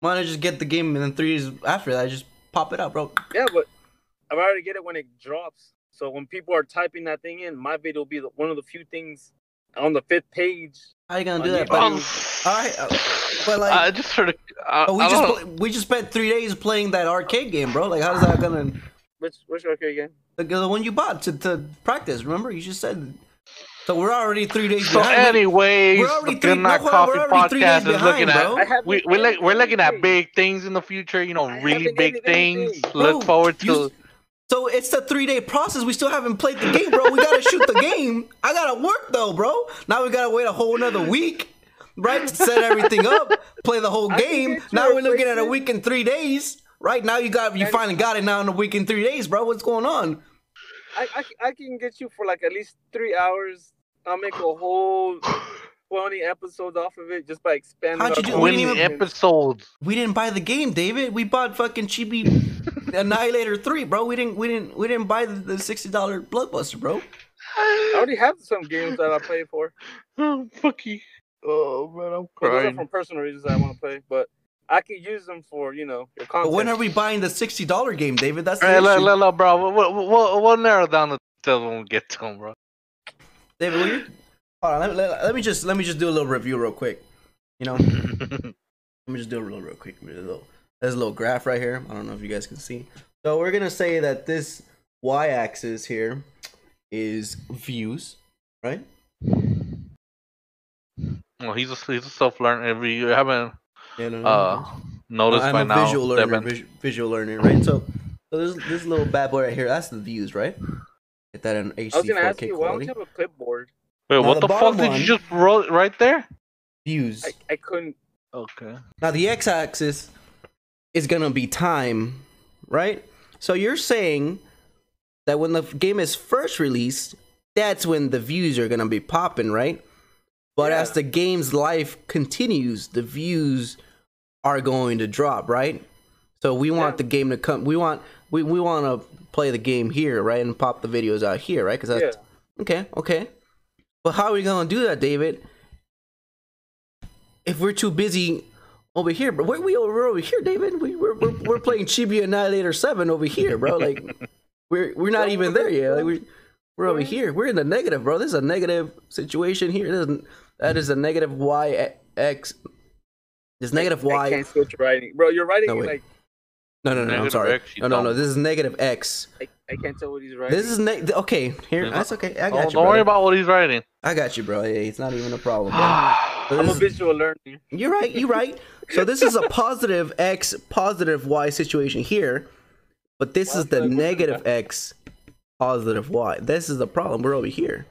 Why not just get the game and then three days after that, just pop it out, bro? Yeah, but I've already get it when it drops. So when people are typing that thing in, my video will be the, one of the few things on the fifth page. How you gonna do that? YouTube. But, Um, Alright, uh, but like- I just heard. I, but we I just don't- we just spent three days playing that arcade game, bro. Like, how's that gonna Which which okay again? the, the one you bought to, to practice? Remember, you just said. So we're already three days So, behind. anyways, we're already the three- Good Night no, Coffee we're already three days podcast is looking behind, bro. At. We we're, edited look, we're looking at big things in the future. You know, I really big things. anything. Look forward to. you- So it's a three day process. We still haven't played the game, bro. We gotta shoot the game. I gotta work though, bro. Now we gotta wait a whole another week, right? To set everything up, play the whole game. Now we're looking at a week and three days. Right now you got you finally got it now in a week and three days, bro. What's going on? I, I I can get you for like at least three hours. I'll make a whole twenty episodes off of it just by expanding. How'd you do- we didn't Winning even- episodes. We didn't buy the game, David. We bought fucking Chibi Annihilator three, bro. We didn't we didn't we didn't buy the, the sixty dollar blockbuster, bro. I already have some games that I play for. Oh, fucky. Oh man, I'm But those are from personal reasons I want to play, but I could use them for you know your But content. when are we buying the sixty dollar game, David? That's the Hey, look, issue. look, look, bro. We'll, we'll, we'll narrow down the details when we get to them, bro. David, will you? Hold on, let, let, let me just let me just do a little review real quick. You know, let me just do a real real quick. There's a little, there's a little graph right here. I don't know if you guys can see. So we're gonna say that this y-axis here is views, right? well, he's a he's a self learner. If you haven't Yeah, no, no, uh noticed I'm by a now, visual learner, visual learner, right? So, so this this little bad boy right here, that's the views, right? Get that in HD I was gonna ask you, why don't you have a clipboard? Wait, Now, what the the, fuck bottom did one- you just wrote right there? Views. I, I couldn't. Okay. Now the x-axis is gonna be time, right? So you're saying that when the game is first released, that's when the views are gonna be popping, right? But as the game's life continues, the views are going to drop, right? So we want Yeah. the game to come. We want we, we want to play the game here, right, and pop the videos out here, right? Because that's Yeah. Okay, okay. But how are we gonna do that, David? If we're too busy over here, but we're, we over, we're over here, David. We, we're, we're, we're playing Chibi Annihilator Seven over here, bro. Like we're we're not even there yet. Like we we're over here. We're in the negative, bro. This is a negative situation here. This is, that is a negative y x. This negative I y. can't see writing, bro. You're writing No, like No, no, no, no. I'm sorry. X, you No, no, no. This is negative x. I, I can't tell what he's writing. This is ne- okay. Here, There's that's okay. I got Don't, you. don't worry about what he's writing. I got you, bro. Hey, it's not even a problem. So I'm this a visual learner. You're right. You're right. So this is a positive x, positive y situation here, but this Why is the would I put negative x, positive y. This is the problem. We're over here.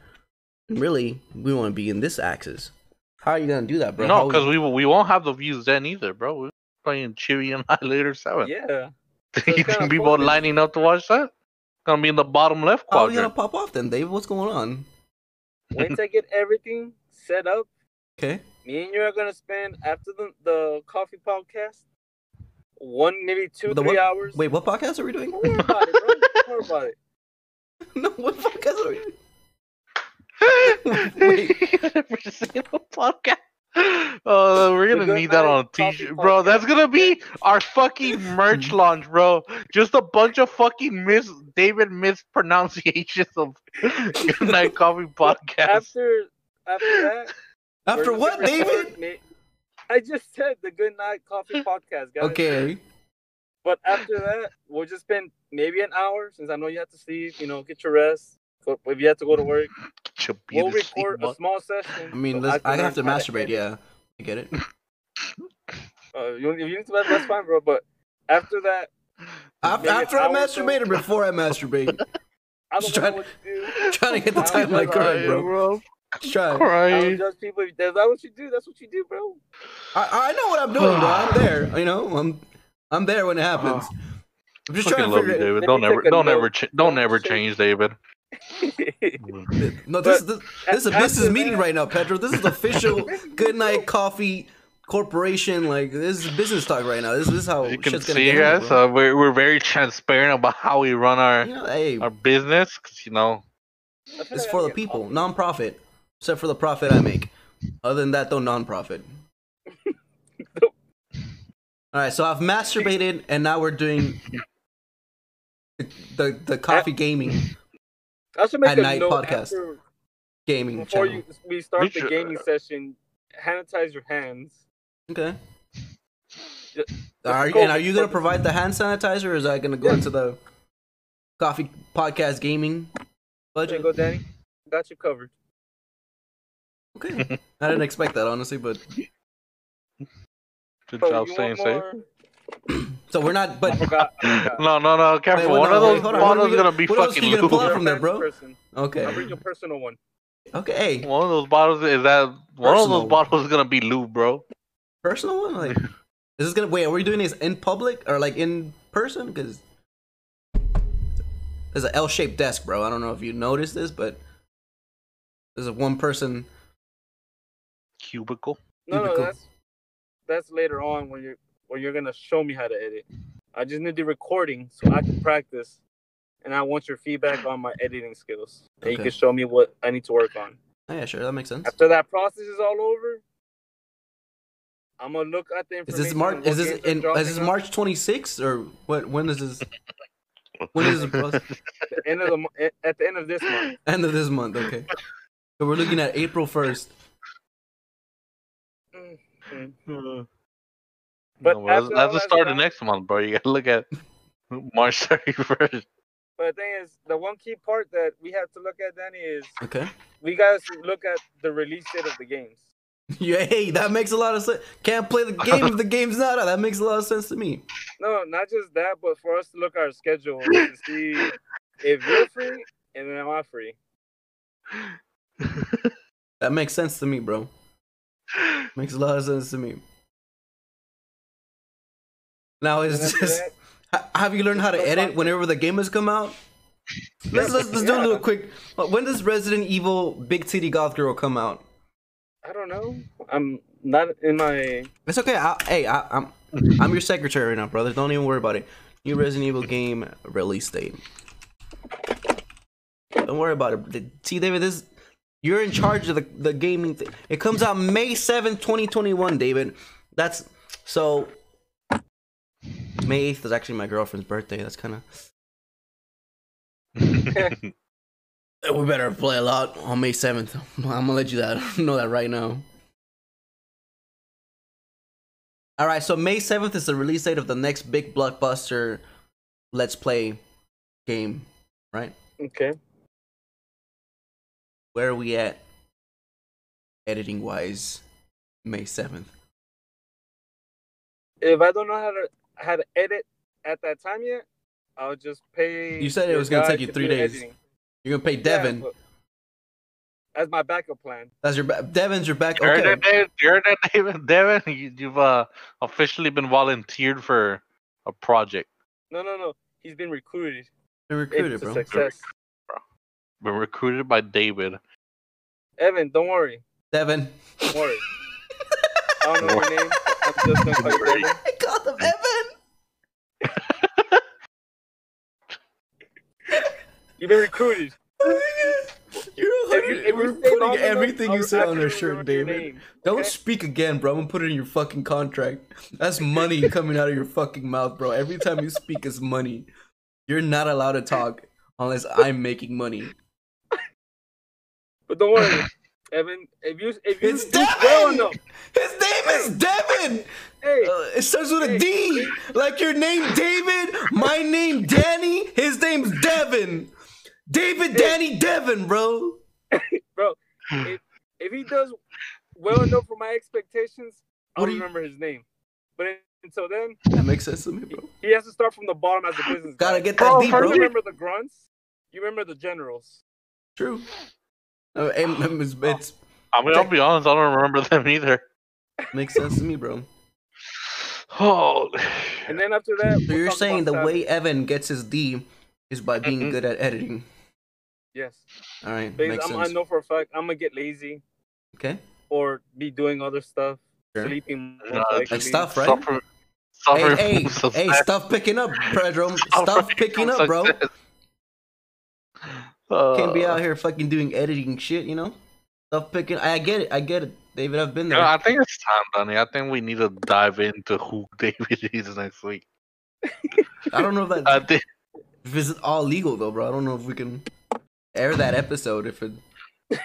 And really, we want to be in this axis. How are you gonna do that, bro? no, because we we won't have the views then either, bro. We're playing Chibi Annihilator Seven. Yeah. you think people are lining up to watch that? Gonna be in the bottom left corner. how are we gonna quadrant. pop off then, Dave? What's going on? Once I get everything set up, Okay. me and you are gonna spend after the the coffee podcast one maybe two The three what? hours. Wait, what podcast are we doing? Don't worry about it, bro. Don't worry about it. no, what podcast are we doing? Never seen a podcast. Oh, we're gonna need that on a Night Coffee t-shirt, bro. That's gonna be our fucking merch launch, bro. Just a bunch of fucking mis David mispronunciations of Good Night Coffee Podcast. After after that. After what, David? may- I just said the Good Night Coffee Podcast, guys. Okay. But after that, we'll just spend maybe an hour since I know you have to sleep, you know, get your rest. But if you have to go to work, we'll record a small session. I mean, so let's, I have to masturbate. Yeah, I get it. Uh, you, if you need to, masturbate, that's fine, bro. But after that, After, after I an hour or so. masturbate or before I masturbate? I Just don't know trying- what to do. trying to get the I don't timeline judge- correct, bro. bro. Just try. I don't Crying. judge people. If that's what you do, that's what you do, bro. I, I know what I'm doing, bro. I'm there. You know, I'm I'm there when it happens. I'm just Fucking trying to love you, figure it. David. Don't ever, don't note. ever, ch- don't Don't ever change, David. No, this, But this, this is a business meeting that- right now, Pedro. This is official Good Night Coffee Corporation. Like this is business talk right now. This, this is how you can shit's gonna see get handled, us. bro. Uh, we're we're very transparent about how we run our You know, hey, our business, cause you know it's for the people, off- non-profit, except for the profit I make. Other than that, though, non-profit. All right, so I've masturbated, and now we're doing the the, the coffee gaming I should make At a night note podcast. after- gaming before channel. you we start We the should- gaming uh, session. Sanitize your hands. Okay. Yeah, Are you, go and are you gonna provide the hand sanitizer, or is that gonna go Yeah. into the coffee podcast gaming There budget? you go, Danny. Got you covered. Okay. I didn't expect that honestly, but good So job staying safe. More? so we're not. But forgot. No, no, no, careful. wait, One no, of those hold on, what are bottles we gonna gonna- be what fucking are you pull lube. out from there, bro? Person. okay, I'll bring your personal one. okay. One of those bottles is that one of Personal. those bottles is gonna be lube, bro. Personal one, like, is this gonna wait? Are we doing this in public or like in person? Because there's an L-shaped desk, bro. I don't know if you noticed this, but there's a one person. Cubicle. No, no, that's that's later on when you're when you're gonna show me how to edit. I just need the recording so I can practice, and I want your feedback on my editing skills. And you can show me what I need to work on. Oh, yeah, sure, that makes sense. After that process is all over, I'm gonna look at the Is information. this March? Is this games in? Is this March 26th or what? When is this? When is this process? the end of the mo- at- at the end of this month. End of this month. Okay. So we're looking at April 1st. Mm. But But no, that's, that's the start of done- next month, bro. You gotta look at March thirty first. But the thing is, the one key part that we have to look at, Danny, is Okay. we gotta look at the release date of the games. Yeah, hey, that makes a lot of sense. Can't play the game if the game's not out. That makes a lot of sense to me. No, not just that, but for us to look at our schedule to see if you're free and then am I free. That makes sense to me, bro. Makes a lot of sense to me. Now is just have you learned how to edit whenever the game has come out? Let's let's, let's do a little quick. uh, When does Resident Evil Big Titty Goth Girl come out? I don't know. I'm not in my. It's okay. I, hey, I, I'm I'm your secretary right now, brother. Don't even worry about it. New Resident Evil game release date. Don't worry about it. See, David, this you're in charge of the, the gaming thing. It comes out May seventh, 2021, David. That's so May 8th is actually my girlfriend's birthday. That's kind of we better play a lot on May 7th. I'm gonna let you that know that right now. All right, so May 7th is the release date of the next big blockbuster Let's Play game, right? Okay. Where are we at editing wise May 7th? If I don't know how to how to edit at that time yet, I'll just pay. You said it was gonna take you three days. editing. You're gonna pay Yeah, Devin. but as my backup plan. That's your ba- Devin's your backup. You heard Okay. that, David? You heard that, David? Devin, you, you've uh, officially been volunteered for a project. No, no, no. He's been recruited. Been recruited, It's a bro. success. Been recruited by David. Evan, don't worry. Devin. Don't worry. I don't know your name. I'm just gonna call you Evan. I called him Evan. You've been recruited. You're If you, if we're you stay long putting everything you say on a shirt, David. name, Don't okay? speak again, bro. I'm gonna put it in your fucking contract. That's money coming out of your fucking mouth, bro. Every time you speak is money. You're not allowed to talk unless I'm making money. But don't worry, Evan. If you if you It's do well Devin! enough, His name is Devin! hey, Uh, it starts with a D. Like your name, David. My name, Danny. His name's Devin. David, Danny, Devin, bro. bro, if, if he does well enough for my expectations, I'll What do you- remember his name. But until then, That makes sense to me, bro. he has to start from the bottom as a business. Gotta guy. get that Bro, D, for bro. You remember the grunts? You remember the generals? True. Uh, and- and it's, it's I mean, I'll be honest, I don't remember them either. makes sense to me, bro. Oh, And then after that, So we'll you're talk saying the about way Evan gets his D is by being Mhm. good at editing. Yes. All right, Because makes I'm, I know for a fact I'm gonna get lazy Okay. or be doing other stuff, Sure. sleeping. Uh, most. Like stuff, right? Suffer, Hey, suffer hey, from success. hey, stuff picking up, Pedro. Stuff picking up, bro. success. Can't be Uh, out here fucking doing editing shit, you know? Stuff picking. I get it. I get it, David. I've been you there. know, I think it's time, Danny. I think we need to dive into who David is next week. I don't know if I that think if it's all legal though, bro. I don't know if we can air that episode if it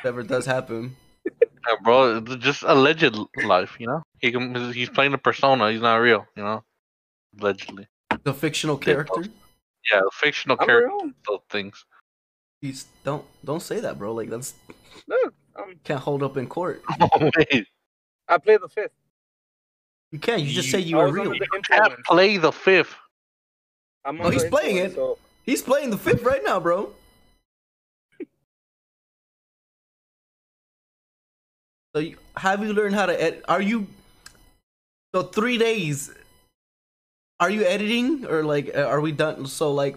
ever does happen. Yeah, bro, it's just alleged life, you know. He can, he's playing a persona. He's not real, you know. Allegedly, The fictional character. yeah, fictional I'm character real. those things. He's don't don't say that, bro. Like that's Look, um, can't hold up in court. Oh wait, I play the fifth. You can't. You just You- say you I were real. under the can't play the fifth. I'm Oh, he's playing it. So He's playing the fifth right now, bro. So you, have you learned how to edit? Are you so three days? Are you editing or like uh, are we done? So like,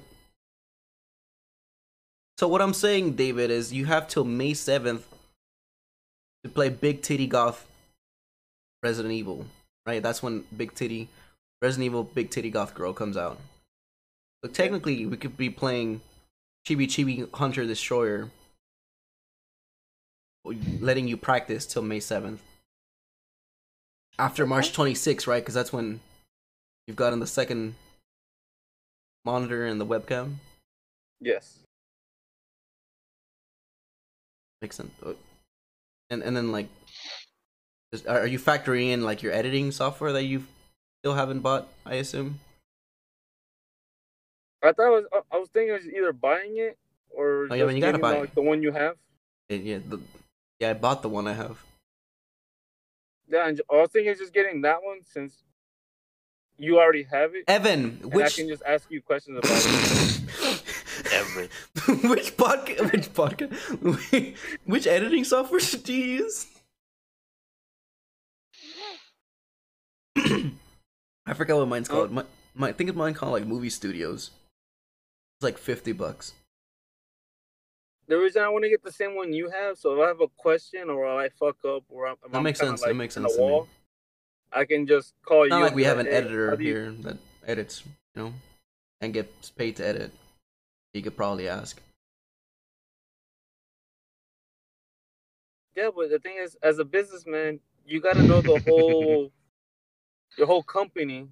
so what I'm saying, David, is you have till May seventh to play Big Titty Goth Resident Evil, right? That's when Big Titty Resident Evil Big Titty Goth Girl comes out. So technically, we could be playing Chibi Chibi Hunter Destroyer, letting you practice till May 7th. After March 26th, right? Because that's when you've gotten the second monitor and the webcam. yes, Makes sense. Uh, And and then like, is- are are you factoring in like your editing software that you still haven't bought? I assume. I thought I was. I- I was thinking of either buying it or Oh, yeah, but just you gotta buy the, it. like, the one you have. Yeah, yeah, the, yeah. I bought the one I have. Yeah, and I was thinking of just getting that one since you already have it, Evan, and I can just ask you questions about it. Evan. which podcast? Which podcast? Which editing software do you use? I forgot what mine's oh. called. My, my, I think of mine called like Movie Studios. It's like fifty bucks. The reason I want to get the same one you have, so if I have a question or I fuck up or I'm, That I'm makes sense, that makes the sense to me. wall, I can just call It's not you. like we have an editor how you-" here that edits, you know, and gets paid to edit. You could probably ask. Yeah, but the thing is, as a businessman, you got to know the whole, your whole company.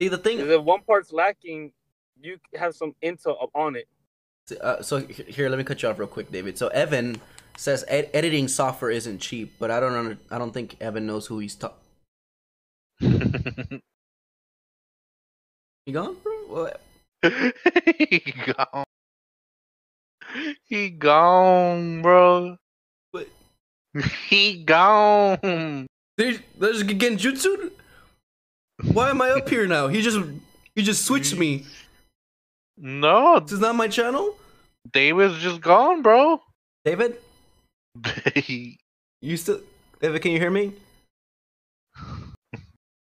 See the thing. is, if one part's lacking, you have some intel on it. Uh, so here, let me cut you off real quick, David. So Evan says ed- editing software isn't cheap, but I don't under- I don't think Evan knows who he's talking. You gone, bro? What? he gone. He gone, bro. What? He gone. There's, there's Genjutsu. Why am I up here now? He just he just switched me. No, This is not my channel. David's just gone, bro. David, you still? David, can you hear me?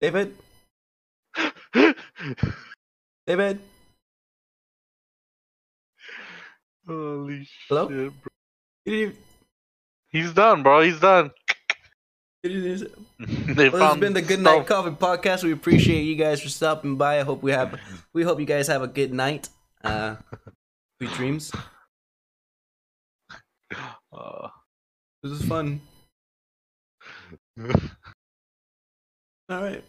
David, David. Holy Hello? shit, bro. He's done, bro. He's done. they well, this has been the Good Night. Coffee Podcast. We appreciate you guys for stopping by. I hope we have we hope you guys have a good night. Uh sweet dreams. Uh, This is fun. All right.